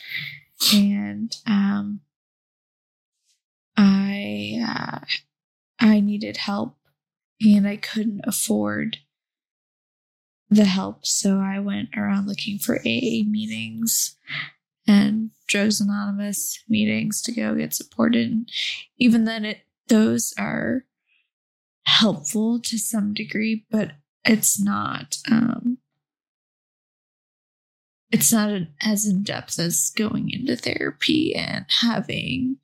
S1: and um, I uh, I needed help, and I couldn't afford the help, so I went around looking for AA meetings and Drugs Anonymous meetings to go get supported. And even then, it those are helpful to some degree, but it's not um it's not a- as in depth as going into therapy and having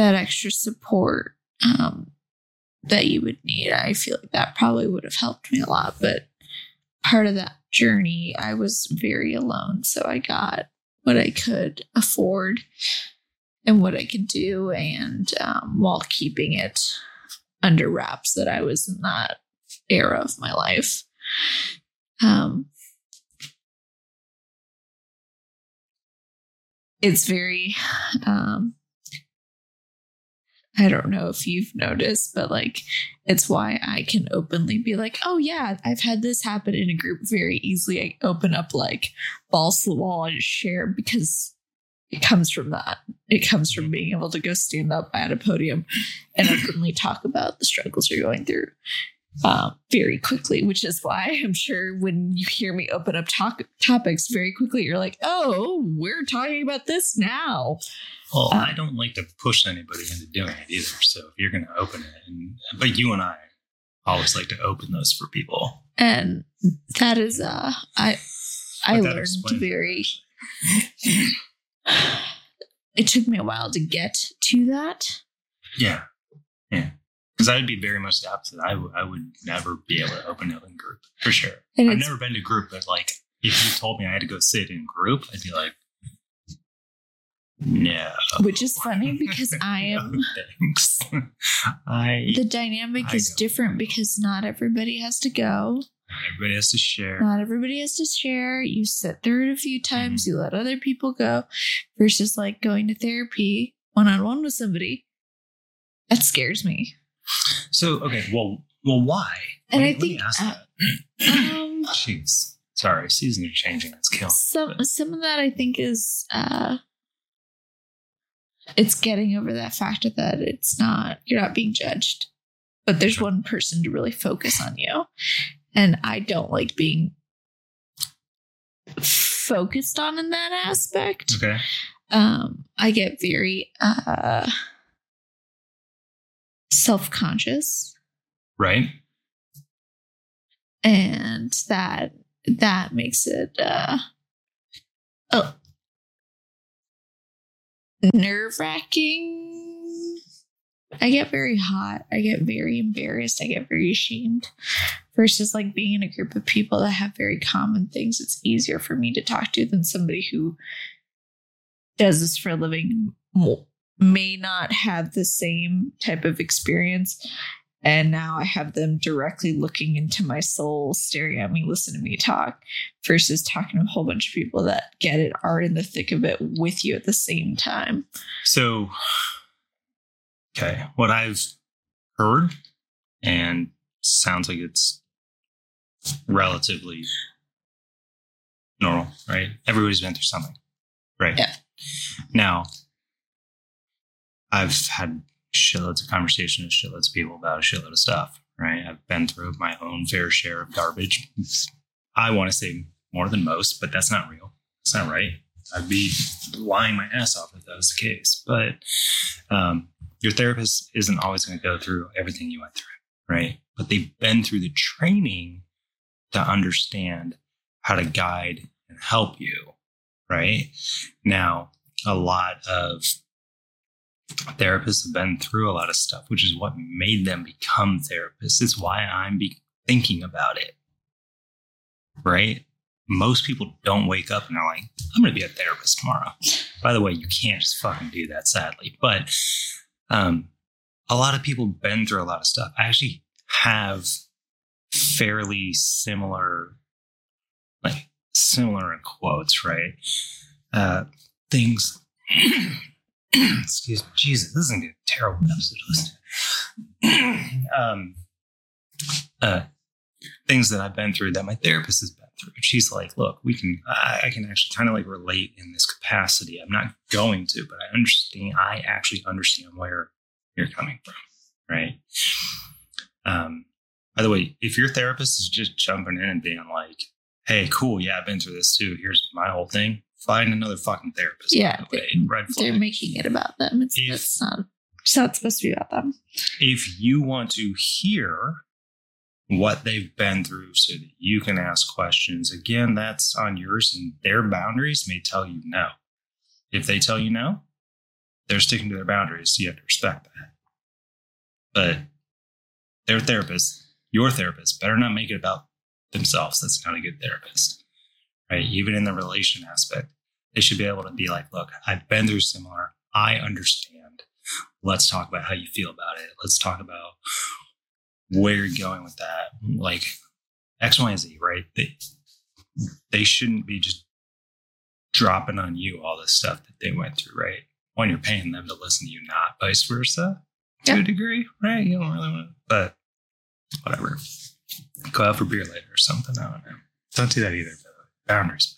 S1: that extra support um that you would need. I feel like that probably would have helped me a lot, but part of that journey I was very alone, so I got what I could afford and what I could do and um, while keeping it under wraps that I was in that era of my life. Um, it's very, um, I don't know if you've noticed, but like, it's why I can openly be like, oh, yeah, I've had this happen in a group very easily. I open up like balls to the wall and share because it comes from that. It comes from being able to go stand up at a podium and openly talk about the struggles you're going through um, very quickly, which is why I'm sure when you hear me open up talk- topics very quickly, you're like, oh, we're talking about this now.
S2: Well,
S1: Uh,
S2: I don't like to push anybody into doing it either. So if you're going to open it, and but you and I always like to open those for people.
S1: And that is, uh, I, I learned very, it took me a while to get to that.
S2: Yeah, yeah. Because I'd be very much the opposite. I would- I would never be able to open up in group for sure.
S1: And
S2: I've never been to group, but like if you told me I had to go sit in group, I'd be like, no.
S1: which is funny because I am.
S2: No, thanks. I
S1: the dynamic
S2: I
S1: is different because not everybody has to go.
S2: Not everybody has to share.
S1: Not everybody has to share. You sit through it a few times, you let other people go, versus like going to therapy one on one with somebody. That scares me.
S2: So okay, well, well, why?
S1: And I
S2: me- let me
S1: think, uh. Um,
S2: Jeez, sorry, seasons are changing. That's killing.
S1: some
S2: but-
S1: some of that I think is uh it's getting over that fact that it's not you're not being judged. But there's one person to really focus on you. And I don't like being focused on in that aspect.
S2: Okay.
S1: Um I get very uh self-conscious
S2: Right.
S1: and that that makes it uh oh nerve wracking i get very hot. I get very embarrassed. I get very ashamed versus like being in a group of people that have very common things. It's easier for me to talk to than somebody who does this for a living may not have the same type of experience and now I have them directly looking into my soul, staring at me, listening to me talk, versus talking to a whole bunch of people that get it, are in the thick of it with you at the same time.
S2: So, okay, what I've heard and sounds like it's relatively normal, right? Everybody's been through something, right?
S1: Yeah.
S2: Now, I've had shitloads of conversations with shitloads of people about a shitload of stuff, right? I've been through my own fair share of garbage. I want to say more than most, but that's not real. It's not right. I'd be lying my ass off if that was the case. But um, your therapist isn't always going to go through everything you went through, right? But they've been through the training to understand how to guide and help you, right? Now, a lot of therapists have been through a lot of stuff, which is what made them become therapists. It's why I'm be thinking about it, right? Most people don't wake up and are like, I'm going to be a therapist tomorrow. By the way, you can't just fucking do that, sadly. But um, a lot of people been through a lot of stuff. I actually have fairly similar, like similar in quotes, right? Uh, things. excuse me, Jesus, this is gonna be a terrible episode to listen to. um, uh, things that I've been through that my therapist has been through. She's like, look, we can, I, I can actually kind of like relate in this capacity. I'm not going to, but I understand, I actually understand where you're coming from. Right. Um, by the way, if your therapist is just jumping in and being like, hey, cool, yeah, I've been through this too. Here's my whole thing. Find another fucking therapist.
S1: Yeah,
S2: the way. Red
S1: They're making it about them. It's,
S2: If-
S1: it's not. It's not supposed to be about them.
S2: if you want to hear what they've been through so that you can ask questions, again, that's on yours and their boundaries may tell you no. If they tell you no, they're sticking to their boundaries. So you have to respect that. But their therapist, your therapist, better not make it about themselves. That's not a good therapist, right? Even in the relation aspect, they should be able to be like, look, I've been through similar. I understand. Let's talk about how you feel about it. Let's talk about where you're going with that. Like X, Y, and Z, right? They, they shouldn't be just dropping on you all this stuff that they went through, right? When you're paying them to listen to you, not vice versa to
S1: Yeah.
S2: a degree, right? You don't really want to, but whatever. Go out for beer later or something. I don't know. Don't do that either. Boundaries.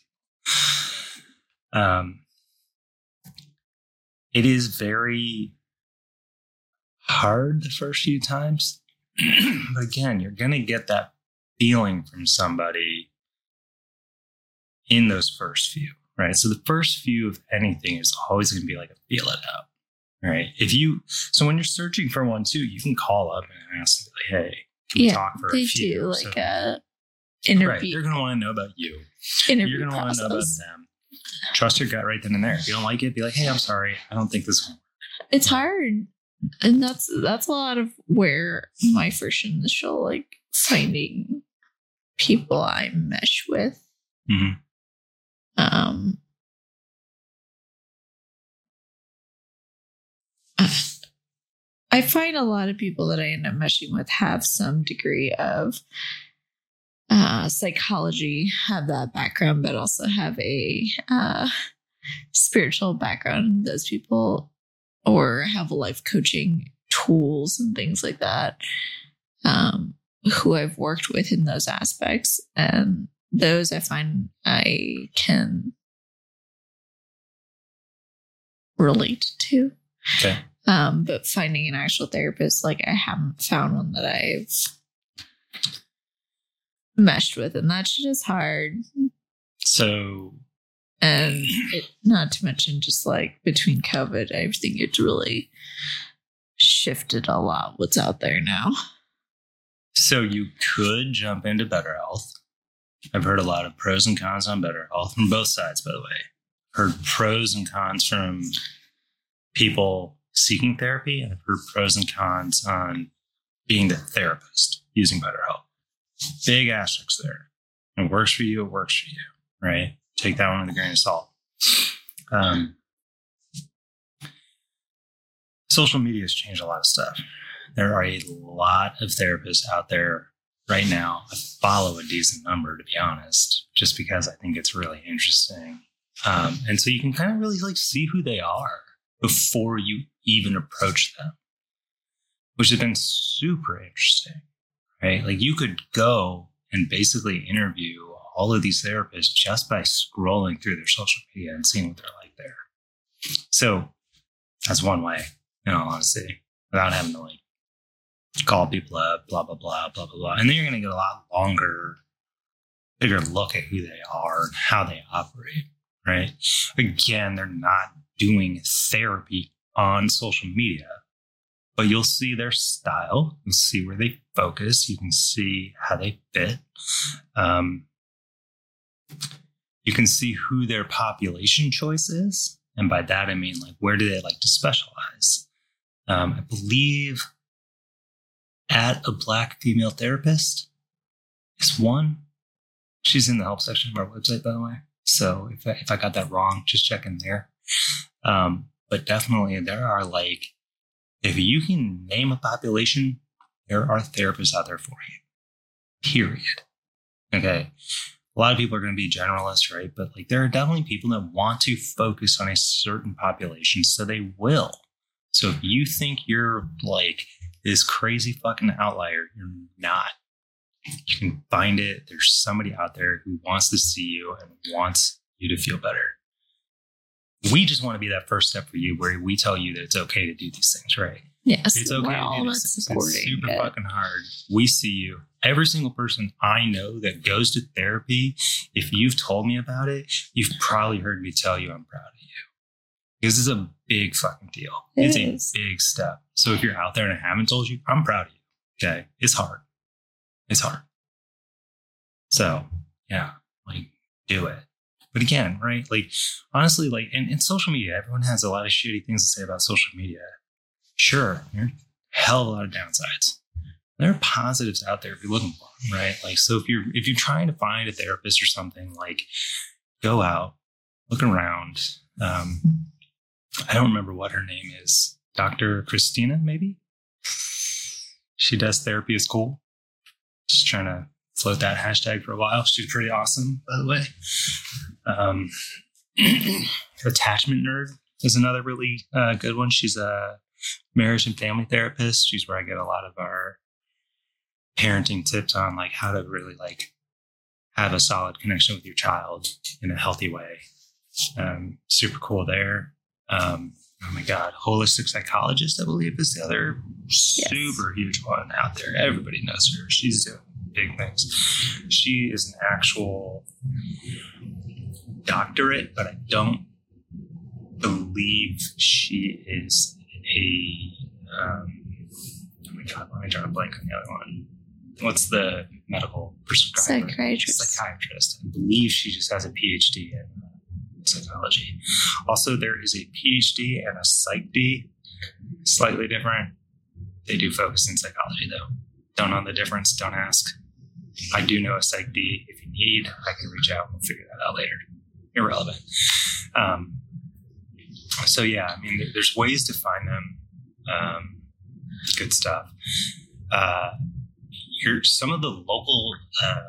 S2: Um, it is very hard the first few times, but again, you're gonna get that feeling from somebody in those first few, right? So the first few of anything is always gonna be like a feel it out. Right. If you so when you're searching for one too, you can call up and ask, like, hey, can we
S1: Yeah,
S2: talk for
S1: They
S2: a few?
S1: do like
S2: So-
S1: a
S2: Right.
S1: interview.
S2: They're going to want to know about you.
S1: interview
S2: You're going to want to know about them. Trust your gut right then and there. If you don't like it, be like, hey, I'm sorry. I don't think this is.
S1: It's hard, and that's that's a lot of where my first initial like finding people I mesh with.
S2: Mhm.
S1: Um, I find a lot of people that I end up meshing with have some degree of uh, psychology, have that background, but also have a uh, spiritual background. Those people, or have life coaching tools and things like that. Um, who I've worked with in those aspects, and those I find I can relate to.
S2: Okay.
S1: Um, but finding an actual therapist, like I haven't found one that I've meshed with, and that shit is hard.
S2: So
S1: And it, not to mention, just like between COVID, I think it's really shifted a lot what's out there now.
S2: So you could jump into BetterHelp. I've heard a lot of pros and cons on BetterHelp from both sides, by the way. Heard pros and cons from people seeking therapy, and I've heard pros and cons on being the therapist using BetterHelp. Big asterisks there. It works for you, it works for you, right? Take that one with a grain of salt. Um, social media has changed a lot of stuff. There are a lot of therapists out there right now. I follow a decent number, to be honest, just because I think it's really interesting. Um, and so you can kind of really like see who they are before you even approach them, which has been super interesting, right? Like you could go and basically interview all of these therapists just by scrolling through their social media and seeing what they're like there. So that's one way, in all honesty, without having to like call people up, blah, blah, blah, blah, blah, blah. And then you're going to get a lot longer, bigger look at who they are and how they operate, right? Again, they're not doing therapy on social media, but you'll see their style. You'll see where they focus. You can see how they fit. Um, you can see who their population choice is. And by that, I mean, like, where do they like to specialize? Um, I believe at a black female therapist is one. She's in the help section of our website, by the way. So if I, if I got that wrong, just check in there. Um, but definitely, there are like, if you can name a population, there are therapists out there for you. Period. Okay. A lot of people are going to be generalists, right? But like, there are definitely people that want to focus on a certain population, so they will. So if you think you're like this crazy fucking outlier, you're not. You can find it. There's somebody out there who wants to see you and wants you to feel better. We just want to be that first step for you where we tell you that it's okay to do these things, right?
S1: Yes,
S2: It's okay
S1: we're
S2: to
S1: all
S2: do
S1: about supporting
S2: It's super
S1: it.
S2: fucking hard. We see you. Every single person I know that goes to therapy, if you've told me about it, you've probably heard me tell you I'm proud of you. Because it's a big fucking deal.
S1: It
S2: it's
S1: is.
S2: a big step. So if you're out there and I haven't told you, I'm proud of you. Okay. It's hard. It's hard. So yeah, like do it. But again, right? Like honestly, like in, in social media, everyone has a lot of shitty things to say about social media. Sure, there are a hell of a lot of downsides. There are positives out there if you're looking for them, right? Like so if you're if you're trying to find a therapist or something, like go out, look around. Um, I don't remember what her name is. Dr. Christina, maybe? She does therapy is cool. Just trying to float that hashtag for a while. She's pretty awesome, by the way. Um, attachment nerd is another really uh, good one. She's a marriage and family therapist. She's where I get a lot of our parenting tips on like how to really like have a solid connection with your child in a healthy way. Um, super cool there. Um, oh my god, holistic psychologist, I believe, is the other super huge one out there. Everybody knows her. She's doing big things. She is an actual doctorate, but I don't believe she is a. Um, oh my god, let me draw a blank on the other one. What's the medical prescriber?
S1: Psychiatrist.
S2: Psychiatrist. I believe she just has a PhD in psychology. Also, there is a PhD and a PsyD, slightly different. They do focus in psychology, though. Don't know the difference. Don't ask. I do know a PsyD. If you need, I can reach out and we'll figure that out later. Irrelevant. Um, so yeah, I mean, there's ways to find them. Um, good stuff. Uh, your some of the local uh,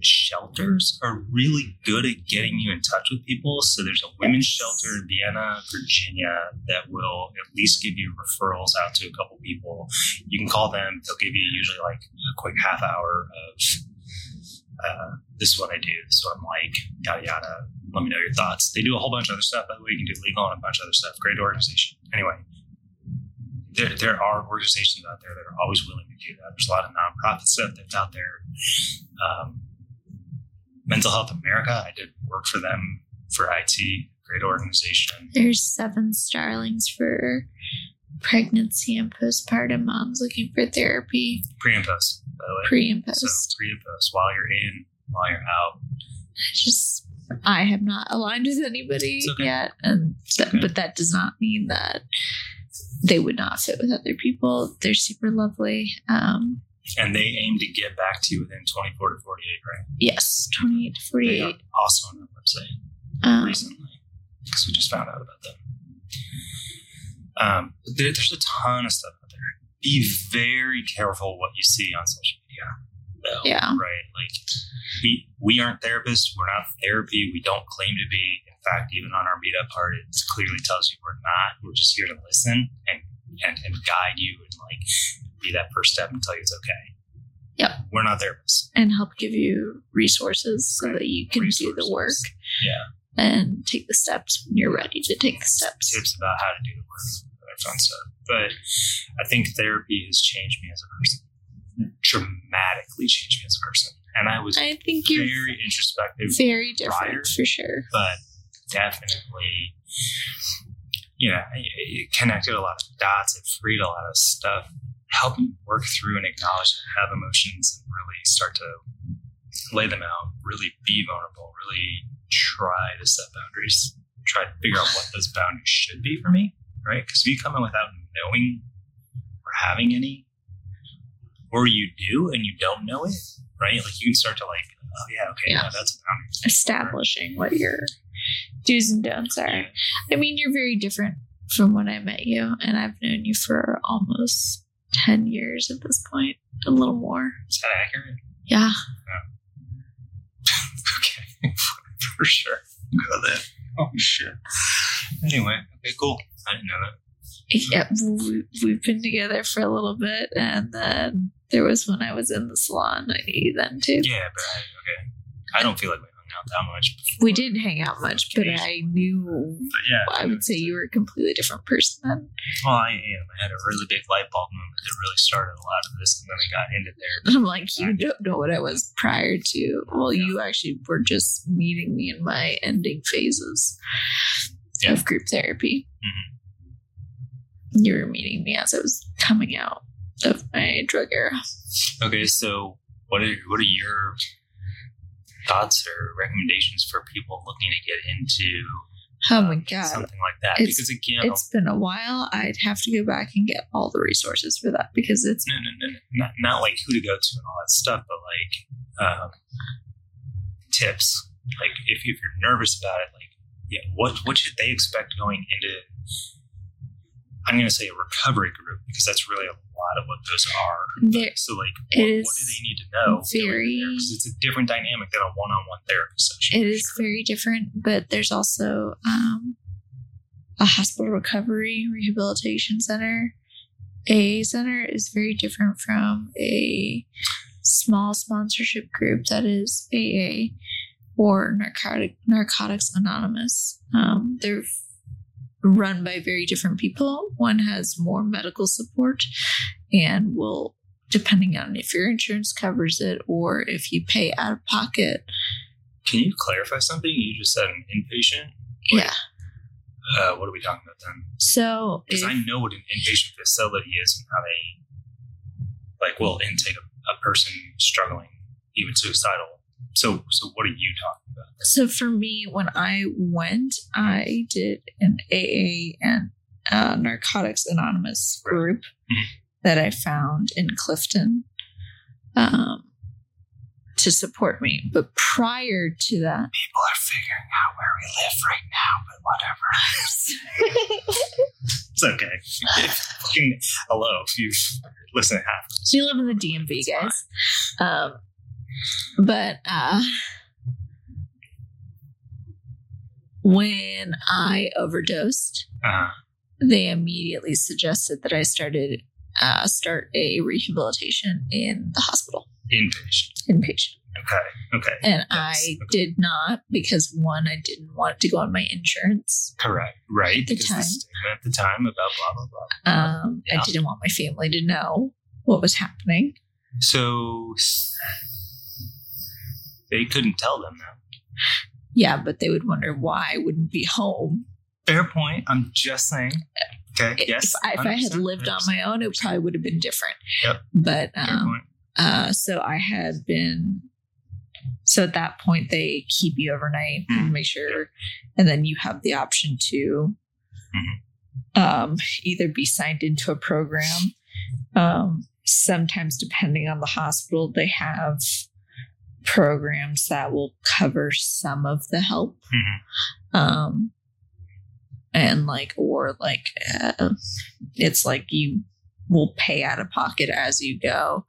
S2: shelters are really good at getting you in touch with people. So there's a women's shelter in Vienna, Virginia, that will at least give you referrals out to a couple people. You can call them; they'll give you usually like a quick half hour of uh, this is what I do, this is what I'm like, yada yada. Let me know your thoughts. They do a whole bunch of other stuff. By the way, you can do legal and a bunch of other stuff. Great organization. Anyway, there, there are organizations out there that are always willing to do that. There's a lot of nonprofit stuff that's out there. Um, Mental Health America, I did work for them for IT, great organization.
S1: There's seven starlings for pregnancy and postpartum moms looking for therapy.
S2: Pre and post, by the way.
S1: Pre and post.
S2: So pre and post while you're in, while you're out.
S1: Just I have not aligned with anybody
S2: okay.
S1: yet, and th-
S2: okay.
S1: but that does not mean that they would not fit with other people. They're super lovely. Um,
S2: And they aim to get back to you within 24 to 48, right?
S1: yes, twenty eight to 48.
S2: They are also on our website
S1: Um,
S2: recently because we just found out about them. Um, there, there's a ton of stuff. Be very careful what you see on social media. Though,
S1: Yeah.
S2: Right. Like we we aren't therapists. We're not therapy. We don't claim to be. In fact, even on our meetup part, it clearly tells you we're not. We're just here to listen and and, and guide you and like be that first step and tell you it's okay.
S1: Yep.
S2: We're not therapists.
S1: and help give you resources so
S2: Right.
S1: that you can do the work
S2: Yeah.
S1: and take the steps when you're ready to take the steps.
S2: tips about how to do the work, stuff. But I think therapy has changed me as a person, dramatically changed me as a person. And I was
S1: I think you're
S2: very introspective,
S1: very different
S2: prior.
S1: for sure.
S2: but definitely, you know, it, it connected a lot of dots. It freed a lot of stuff, helped me work through and acknowledge and have emotions and really start to lay them out, really be vulnerable, really try to set boundaries, try to figure out what those boundaries should be for me, right? Because if you come in without knowing or having any, or you do and you don't know it, right? Like you can start to like, oh yeah, okay,
S1: Yeah.
S2: no, that's.
S1: Establishing what your do's and don'ts are.
S2: Yeah.
S1: I mean, you're very different from when I met you, and I've known you for almost 10 years at this point, a little more.
S2: Is that accurate?
S1: Yeah.
S2: Okay, for sure. Go there. Oh shit. Anyway, okay, cool. I didn't know that.
S1: Yeah, we, we've been together for a little bit, and then there was when I was in the salon. I knew you then too.
S2: Yeah, but I, okay. I don't feel like we hung out that much. Before.
S1: We didn't hang out much, but I knew.
S2: But yeah,
S1: I would say you were a completely different person then.
S2: Well, I am. I had a really big light bulb moment that really started a lot of this, and then I got into there.
S1: And I'm like, you don't know what I was prior to. Well, you actually were just meeting me in my ending phases
S2: Yeah.
S1: of group therapy.
S2: Mhm.
S1: You were meeting me as I was coming out of my drug era.
S2: Okay, so what are what are your thoughts or recommendations for people looking to get into
S1: Oh my
S2: um,
S1: god.
S2: something like that?
S1: It's-
S2: because again,
S1: It's been a while. I'd have to go back and get all the resources for that because it's
S2: no, no, no, no, not, not like who to go to and all that stuff, but like um, tips. Like if, if you're nervous about it, like yeah, what what should they expect going into? I'm going to say a recovery group because that's really a lot of what those are.
S1: there.
S2: So like, what, what do they need to know?
S1: very-
S2: because it's a different dynamic than a one-on-one therapy session.
S1: It is
S2: sure.
S1: very different, but there's also um, a hospital recovery rehabilitation center. A center is very different from a small sponsorship group that is AA or Narcotic Narcotics Anonymous. Um, they're run by very different people. One has more medical support and will, depending on if your insurance covers it or if you pay out of pocket.
S2: Can you clarify something? You just said an inpatient. Wait.
S1: Yeah.
S2: Uh, what are we talking about then?
S1: So
S2: Because I know what an inpatient facility is and how they like will intake a, a person struggling, even suicidal. So, so what are you talking about?
S1: So for me, when I went, I did an AA and uh, Narcotics Anonymous group
S2: Mhm.
S1: that I found in Clifton um, to support me. But prior to that,
S2: People are figuring out where we live right now, but whatever. It's okay. Hello, if you listen to half of this.
S1: we live in the DMV, guys. Um, But uh, when I overdosed,
S2: Uh,
S1: they immediately suggested that I started uh, start a rehabilitation in the hospital,
S2: inpatient.
S1: inpatient.
S2: Okay. Okay.
S1: And
S2: Yes,
S1: I
S2: okay.
S1: did not because one, I didn't want to go on my insurance.
S2: Correct. Right.
S1: the
S2: because
S1: time.
S2: the stigma at the time about blah blah blah.
S1: Um,
S2: Yeah.
S1: I didn't want my family to know what was happening.
S2: So they couldn't tell them that.
S1: Yeah, but they would wonder why I wouldn't be home.
S2: Fair point. I'm just saying. Okay.
S1: If-
S2: Yes.
S1: If, I, if I had
S2: 100%,
S1: lived on my own, it probably would have been different.
S2: Yep.
S1: But um. Uh, so I had been. So at that point, they keep you overnight
S2: Mhm.
S1: and make sure, and then you have the option to
S2: Mm-hmm.
S1: um, either be signed into a program. Um, sometimes, depending on the hospital, they have programs that will cover some of the help.
S2: Mhm.
S1: Um, and like, or like, uh, it's like you will pay out of pocket as you go.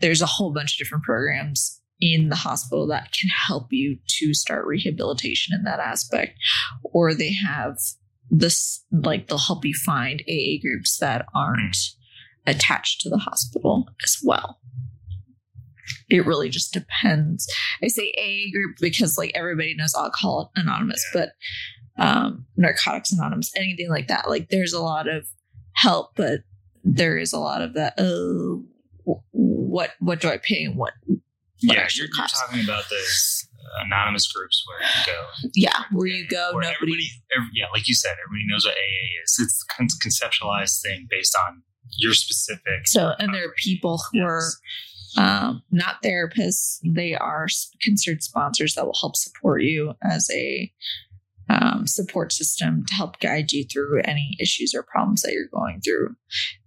S1: There's a whole bunch of different programs in the hospital that can help you to start rehabilitation in that aspect. Or they have this, like, they'll help you find AA groups that aren't attached to the hospital as well. It really just depends. I say AA group because, like, everybody knows Alcohol Anonymous, but um, Narcotics Anonymous, anything like that. Like, there's a lot of help, but there is a lot of that. Oh, what what do I pay and what? what
S2: Yeah, you're, you're talking about those uh, anonymous groups where you go.
S1: Yeah, where you go,
S2: Where
S1: nobody.
S2: everybody, every, yeah, like you said, everybody knows what AA is. It's a conceptualized thing based on your specific.
S1: So, and there are people who are
S2: Yes.
S1: Um, not therapists. They are considered sponsors that will help support you as a um, support system to help guide you through any issues or problems that you're going through.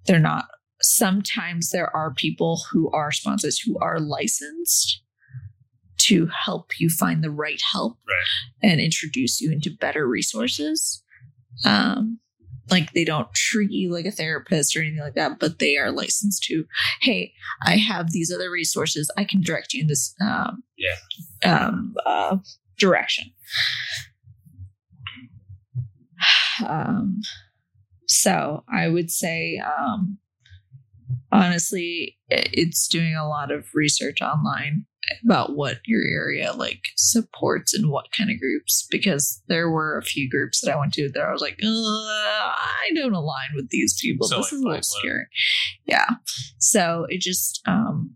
S1: They're not. Sometimes there are people who are sponsors who are licensed to help you find the right help
S2: Right.
S1: and introduce you into better resources. Um, like they don't treat you like a therapist or anything like that, but they are licensed to, hey, I have these other resources. I can direct you in this um,
S2: Yeah.
S1: um, uh, direction. Um, so I would say, um, honestly, it's doing a lot of research online about what your area like supports and what kind of groups because there were a few groups that I went to that I was like, I don't align with these people.
S2: So,
S1: this
S2: like,
S1: is a little scary. Yeah. So it just um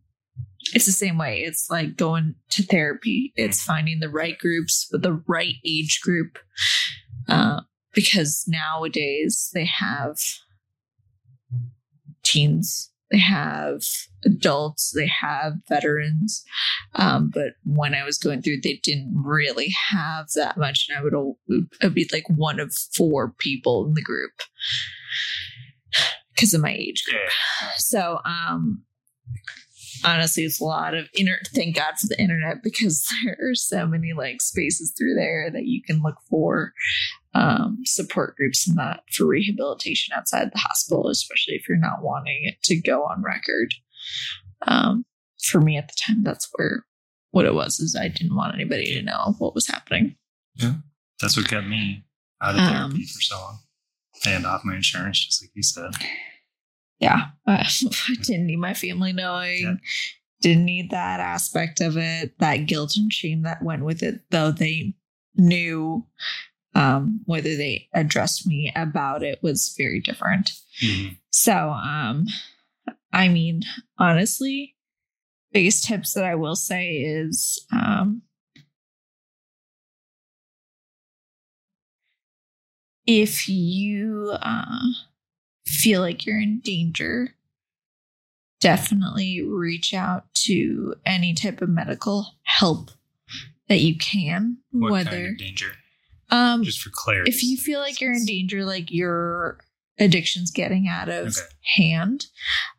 S1: it's the same way. It's like going to therapy. It's finding the right groups with the right age group. Uh, because nowadays they have teens, they have adults, they have veterans. Um, but when I was going through, they didn't really have that much, and I would be like one of four people in the group because of my age group.
S2: Yeah.
S1: So, um, honestly, it's a lot of inter. Thank God for the internet because there are so many like spaces through there that you can look for um, support groups and that for rehabilitation outside the hospital, especially if you're not wanting it to go on record. Um, for me at the time, that's where what it was is I didn't want anybody to know what was happening.
S2: Yeah, that's what kept me out of
S1: Um,
S2: therapy for so long and off my insurance, just like you said.
S1: yeah, I didn't need my family knowing.
S2: Yeah.
S1: Didn't need that aspect of it. That guilt and shame that went with it, though they knew um, whether they addressed me about it was very different. So, um, I mean, honestly, biggest tips that I will say is um, if you uh, feel like you're in danger, definitely reach out to any type of medical help that you can.
S2: What
S1: whether
S2: kind of danger?
S1: Um,
S2: Just for clarity.
S1: if you feel like you're in danger, like your addiction's getting out of
S2: Okay.
S1: hand,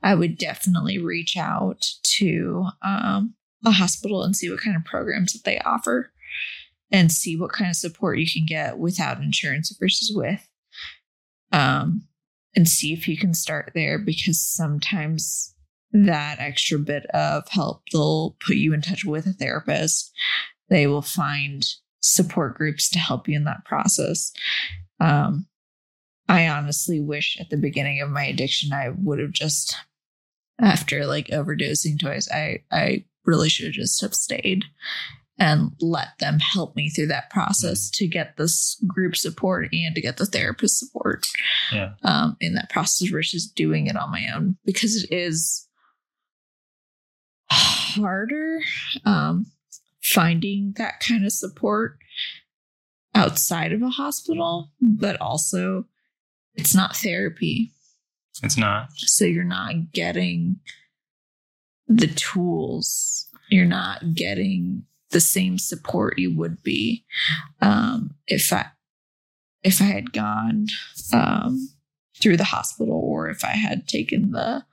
S1: I would definitely reach out to um, a hospital and see what kind of programs that they offer and see what kind of support you can get without insurance versus with. Um, and see if you can start there because sometimes that extra bit of help. They'll put you in touch with a therapist. They will find support groups to help you in that process. Um, I honestly wish at the beginning of my addiction, I would have just, after like overdosing twice, I, I really should have just have stayed and let them help me through that process to get this group support and to get the therapist support
S2: Yeah.
S1: um, in that process versus doing it on my own because it is harder um, finding that kind of support outside of a hospital, but also it's not therapy.
S2: It's not.
S1: So you're not getting the tools, you're not getting the same support you would be um, if I if I had gone um, through the hospital or if I had taken the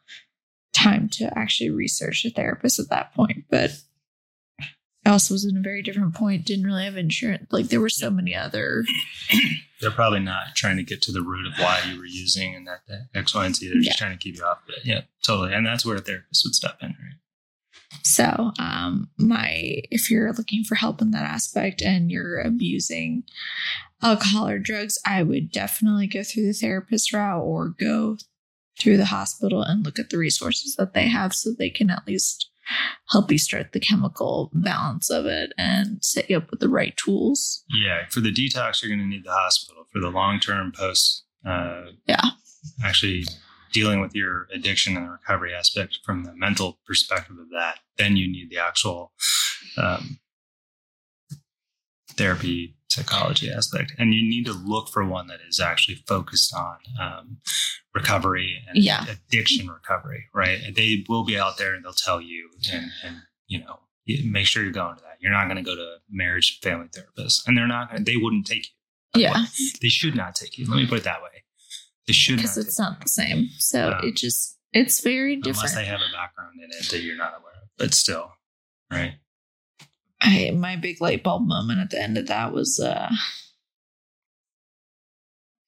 S1: time to actually research a therapist at that point. But I also was in a very different point, didn't really have insurance. Like there were so many other
S2: They're probably not trying to get to the root of why you were using and that, that X, Y, and Z. They're just trying to keep you off of it. Yeah, totally. And that's where a therapist would step in, right?
S1: So, um, my if you're looking for help in that aspect and you're abusing alcohol or drugs, I would definitely go through the therapist route or go through the hospital and look at the resources that they have so they can at least help you start the chemical balance of it and set you up with the right tools.
S2: Yeah. For the detox, you're going to need the hospital. For the long term post, uh,
S1: Yeah.
S2: actually dealing with your addiction and the recovery aspect from the mental perspective of that, then you need the actual um, therapy psychology aspect. And you need to look for one that is actually focused on um, recovery and
S1: Yeah.
S2: addiction recovery, right? And they will be out there and they'll tell you and, and you know, make sure you're going to that. You're not going to go to marriage family therapist and they're not they wouldn't take you.
S1: Yeah.
S2: They should not take you. Let me put it that way. They should
S1: Because it's not the same. So
S2: Um,
S1: it just it's very different.
S2: unless they have a background in it that you're not aware of. But still, right?
S1: I my big light bulb moment at the end of that was uh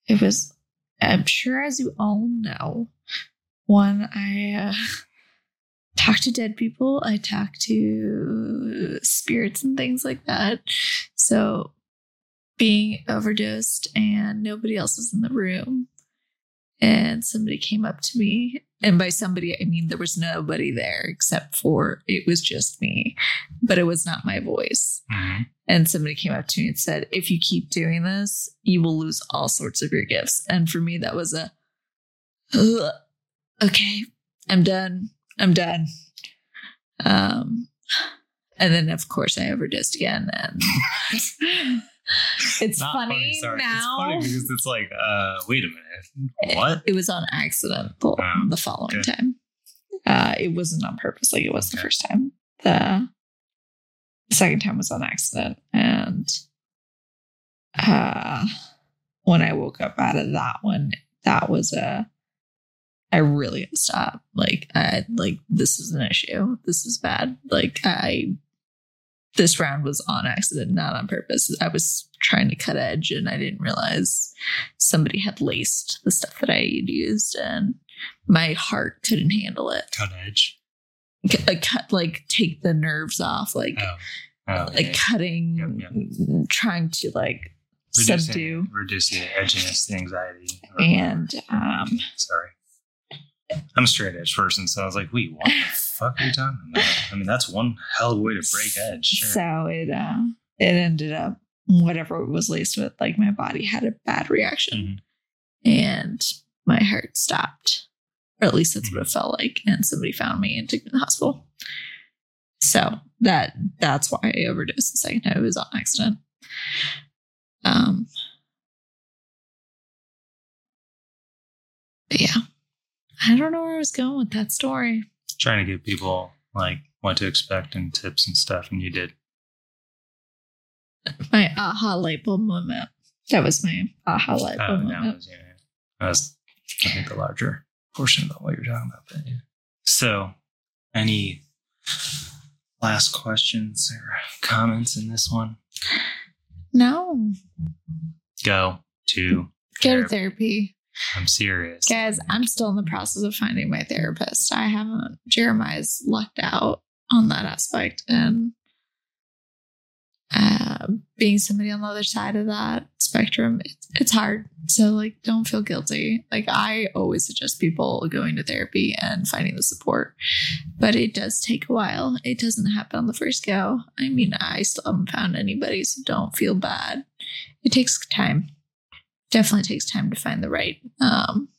S1: it was I'm sure as you all know, when I uh talk to dead people, I talk to spirits and things like that. So being overdosed and nobody else was in the room and somebody came up to me. And by somebody i mean there was nobody there except for it was just me but it was not my voice.
S2: Mhm.
S1: and somebody came up to me and said if you keep doing this you will lose all sorts of your gifts. And for me that was a okay i'm done i'm done. Um and then of course i overdosed again and it's
S2: Not
S1: funny,
S2: sorry.
S1: now
S2: It's funny because it's like, uh, wait a minute. What?
S1: it was on accident the,
S2: Wow.
S1: the following
S2: Okay.
S1: time. Uh, it wasn't on purpose like it was the first time. The, the second time was on accident. And uh, when I woke up out of that one, that was a, I really had to stop. Like, I, like, this is an issue. This is bad. Like, I, this round was on accident, not on purpose. I was trying to cut edge and I didn't realize somebody had laced the stuff that I had used and my heart couldn't handle it.
S2: Cut edge.
S1: C- Like cut like take the nerves off, like
S2: Oh. Oh,
S1: like
S2: yeah.
S1: cutting
S2: Yep,
S1: trying to like
S2: Reduce the-
S1: subdue
S2: Reduce the edginess, the anxiety.
S1: and um
S2: Sorry. I'm a straight edge person, so I was like, wait, what the fuck are you talking about? I mean, that's one hell of a way to break edge. Sure.
S1: so it uh it ended up whatever it was laced with, like my body had a bad reaction
S2: Mhm.
S1: and my heart stopped. Or at least that's what it felt like. And somebody found me and took me to the hospital. So that that's why I overdosed the second time. It was on accident. Um yeah. I don't know where I was going with that story.
S2: Trying to give people like what to expect and tips and stuff, and you did.
S1: My aha light bulb moment. That was my aha oh, light
S2: Oh,
S1: bulb
S2: that
S1: moment.
S2: was, yeah. That was, I think, the larger portion about what you're talking about. But, yeah. So, any last questions or comments in this one?
S1: No.
S2: Go to
S1: Go to
S2: therapy. I'm serious.
S1: Guys, I'm still in the process of finding my therapist. I haven't, Jeremiah's lucked out on that aspect. And uh, being somebody on the other side of that spectrum, it's, it's hard. So, like, don't feel guilty. Like, I always suggest people going to therapy and finding the support, but it does take a while. It doesn't happen on the first go. I mean, I still haven't found anybody, so don't feel bad. It takes time. Definitely takes time to find the right um,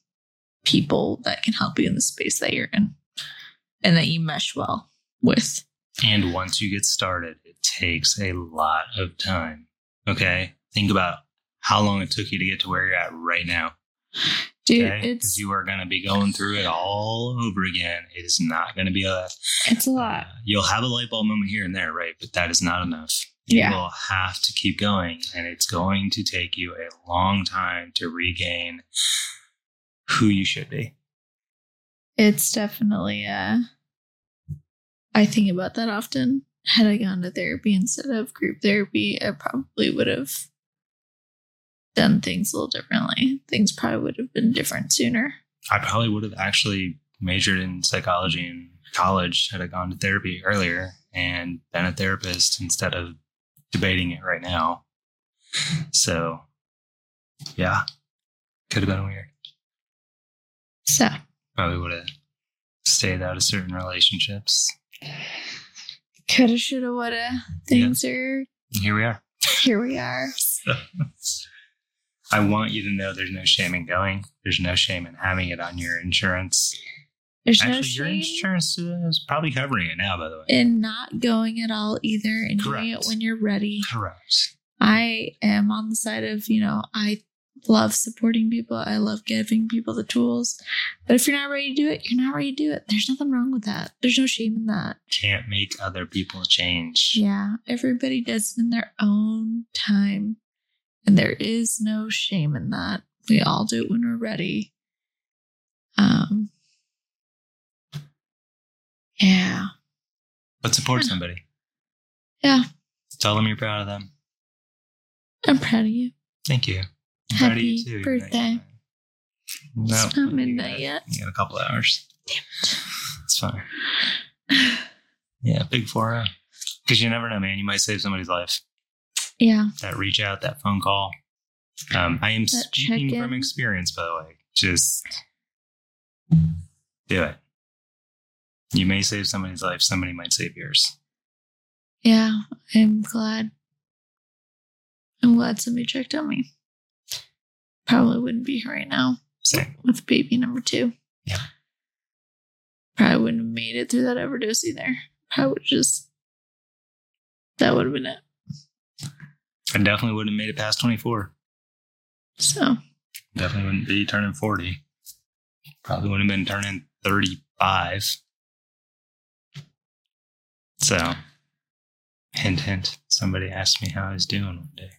S1: people that can help you in the space that you're in and that you mesh well with.
S2: And once you get started, it takes a lot of time. Okay. Think about how long it took you to get to where you're at right now.
S1: Dude,
S2: Okay.
S1: It's
S2: you are going to be going through it all over again. It is not going to be a,
S1: it's a lot.
S2: uh, you'll have a light bulb moment here and there, right? But that is not enough.
S1: Yeah.
S2: You will have to keep going, and it's going to take you a long time to regain who you should be.
S1: It's definitely uh I think about that often. Had I gone to therapy instead of group therapy, I probably would have done things a little differently. Things probably would have been different sooner.
S2: I probably would have actually majored in psychology in college had I gone to therapy earlier and been a therapist instead of debating it right now. So, yeah, could have been weird.
S1: So
S2: Probably would have stayed out of certain relationships.
S1: coulda, shoulda, woulda. Things are
S2: Here we are.
S1: here we are.
S2: I want you to know there's no shame in going. There's no shame in having it on your insurance.
S1: There's no
S2: Actually, your insurance is probably covering it now, by the way.
S1: And not going at all either and doing it when you're ready.
S2: Correct.
S1: I am on the side of, you know, I love supporting people. I love giving people the tools. But if you're not ready to do it, you're not ready to do it. There's nothing wrong with that. There's no shame in that.
S2: Can't make other people change.
S1: Yeah. Everybody does it in their own time. And there is no shame in that. We all do it when we're ready. Um Yeah.
S2: But support
S1: Yeah.
S2: somebody.
S1: Yeah.
S2: Tell them you're proud of them.
S1: I'm proud of you.
S2: Thank you. I'm proud of you
S1: Happy
S2: too.
S1: birthday.
S2: No,
S1: It's not
S2: you
S1: midnight
S2: got-
S1: yet.
S2: You got a couple hours. It's fine. Yeah, big 4 Because you never know, man. You might save somebody's life.
S1: Yeah.
S2: That reach out, that phone call. Um, I am speaking from experience, by the way. Just do it. You may save somebody's life. Somebody might save yours.
S1: Yeah, I'm glad. I'm glad somebody checked on me. Probably wouldn't be here right now
S2: Same.
S1: with baby number two.
S2: Yeah.
S1: Probably wouldn't have made it through that overdose either. Probably would just that would have been it.
S2: I definitely wouldn't have made it past 24.
S1: So
S2: Definitely wouldn't be turning 40. Probably wouldn't have been turning 35. So, hint, hint. Somebody asked me how I was doing one day.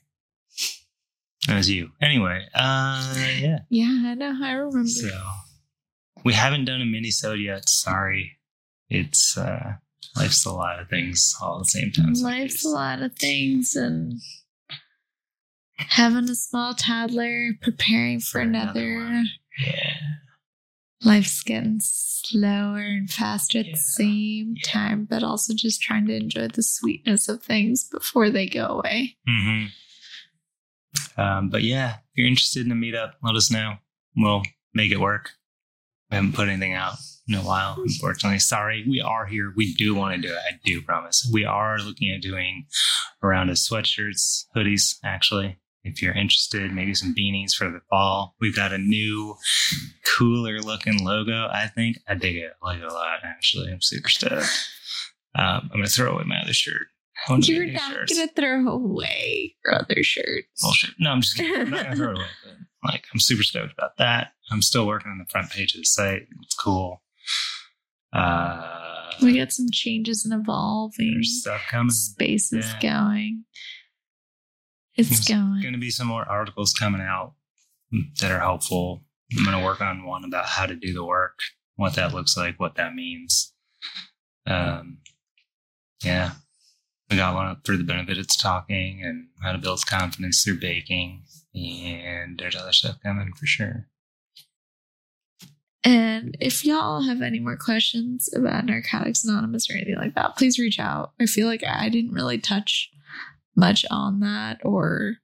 S2: That was you. Anyway, uh, yeah.
S1: yeah, I know. I remember.
S2: So, we haven't done a mini sode yet. Sorry. It's, uh, life's a lot of things all at the same time.
S1: Life's a lot of things and having a small toddler, preparing for,
S2: For another
S1: another.
S2: Yeah.
S1: Life's getting slower and faster at
S2: Yeah.
S1: the same
S2: Yeah.
S1: time, but also just trying to enjoy the sweetness of things before they go away.
S2: hmm Um, but yeah, if you're interested in a meetup, let us know. We'll make it work. We haven't put anything out in a while, unfortunately. Sorry, we are here. We do want to do it. I do promise. We are looking at doing around a round of sweatshirts, hoodies, actually. If you're interested, maybe some beanies for the fall. We've got a new, cooler looking logo. I think I dig it. Like it a lot, actually. I'm super stoked. Um, I'm going to throw away my other shirt. I want to
S1: You're not
S2: shirts.
S1: gonna throw away your other shirts.
S2: bullshit. No, I'm just kidding. I'm not gonna throw it away. But like, I'm super stoked about that. I'm still working on the front page of the site. It's cool. Uh,
S1: We got some changes and evolving.
S2: there's stuff coming.
S1: Space is
S2: Yeah.
S1: going. It's
S2: There's
S1: going.
S2: Going to be some more articles coming out that are helpful. I'm going to work on one about how to do the work, what that looks like, what that means. Um, yeah, we got one up for the benefit benefits talking and how to build confidence through baking, and there's other stuff coming for sure.
S1: And if y'all have any more questions about Narcotics Anonymous or anything like that, please reach out. I feel like I didn't really touch much on that or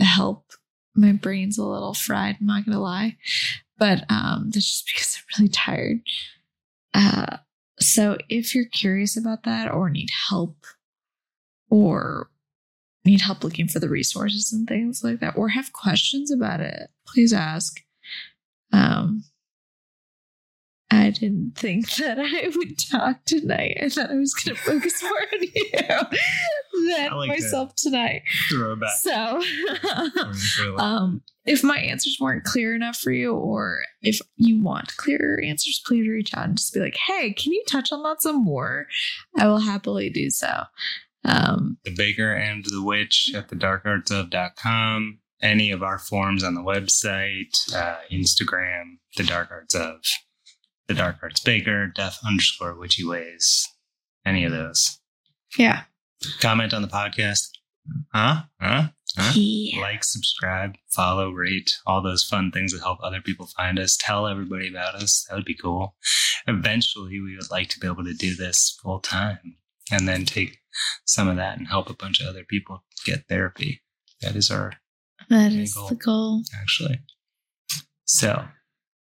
S1: help. My brain's a little fried, I'm not gonna lie. But um that's just because I'm really tired. Uh so if you're curious about that or need help or need help looking for the resources and things like that, or have questions about it, please ask. Um I didn't think that I would talk tonight. I thought I was going to focus more on you than
S2: like to
S1: myself tonight.
S2: Throw it back.
S1: So, um, if my answers weren't clear enough for you, or if you want clearer answers, please reach out and just be like, "Hey, can you touch on that some more?" I will happily do so. Um,
S2: the Baker and the Witch at the darkartsof.com. Any of our forms on the website, uh, Instagram, the Dark Arts of, the Dark Arts Baker, Death underscore Witchy Ways. Any of those.
S1: yeah,
S2: Comment on the podcast. Huh? Huh? Huh?
S1: yeah.
S2: Like, subscribe, follow, rate, all those fun things that help other people find us. Tell everybody about us. That would be cool. Eventually, we would like to be able to do this full time and then take some of that and help a bunch of other people get therapy. That is our
S1: that is
S2: cool.
S1: the goal.
S2: actually. So,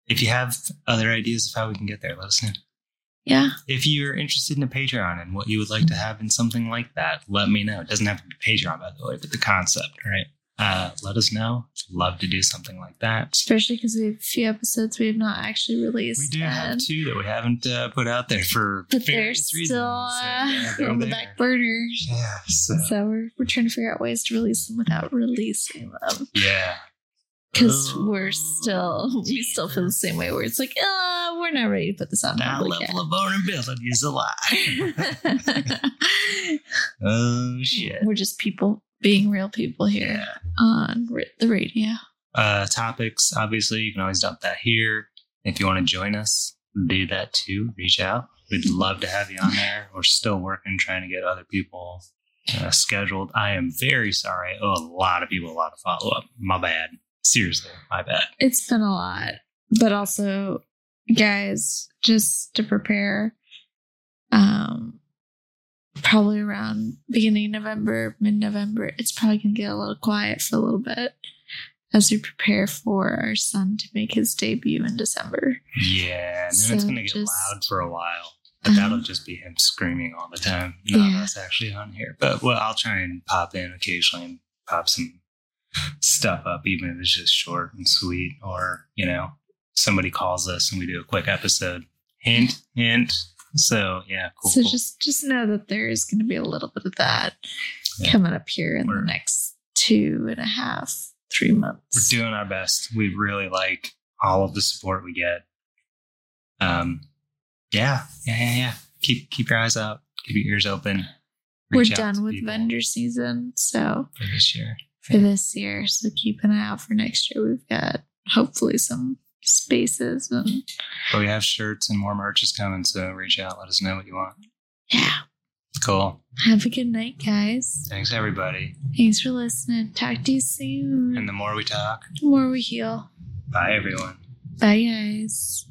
S2: if you have other ideas of how we can get there, let us know.
S1: Yeah,
S2: If you're interested in a Patreon and what you would like to have in something like that, let me know. It doesn't have to be Patreon, by the way, but the concept, right? Uh, let us know. Love to do something like that.
S1: especially because we have a few episodes we have not actually released.
S2: We do have two that we haven't uh, put out there for
S1: but they're still uh,
S2: Yeah, they're
S1: on the
S2: there.
S1: back burner.
S2: Yeah, so,
S1: So we're, we're trying to figure out ways to release them without releasing them
S2: yeah.
S1: Because
S2: Oh.
S1: we're still we still feel the same way where it's like uh we're not ready to put this on
S2: that level of vulnerability is a lie. oh shit.
S1: we're just people being real people here
S2: Yeah.
S1: on the radio.
S2: Uh, topics, obviously, you can always dump that here. If you want to join us, do that too. Reach out. We'd love to have you on there. We're still working, trying to get other people uh, scheduled. I am very sorry. I owe a lot of people a lot of follow up. My bad. Seriously, my bad.
S1: It's been a lot, but also, guys, just to prepare, um, probably around beginning November, mid November, it's probably gonna get a little quiet for a little bit as we prepare for our son to make his debut in December.
S2: Yeah, and then
S1: So
S2: it's going to get
S1: just-
S2: loud for a while. But
S1: Uh-huh.
S2: that'll just be him screaming all the time, not
S1: Yeah.
S2: us actually on here. But well, I'll try and pop in occasionally and pop some stuff up, even if it's just short and sweet, or you know, somebody calls us and we do a quick episode. Hint, hint. So yeah, cool.
S1: so
S2: cool.
S1: just just know that there is going to be a little bit of that
S2: Yeah.
S1: coming up here in
S2: We're-
S1: the next two and a half, three months.
S2: we're doing our best. We really like all of the support we get. Um, yeah, yeah, yeah, yeah. Keep keep your eyes out. Keep your ears open.
S1: We're done with
S2: people
S1: vendor season, so
S2: for this year.
S1: For this year. So keep an eye out for next year. We've got hopefully some spaces and
S2: But we have shirts and more merch is coming, so reach out. Let us know what you want.
S1: yeah.
S2: Cool.
S1: Have a good night, guys.
S2: Thanks, everybody.
S1: Thanks for listening. Talk to you soon.
S2: And the more we talk,
S1: the more we heal.
S2: bye, everyone.
S1: Bye, guys.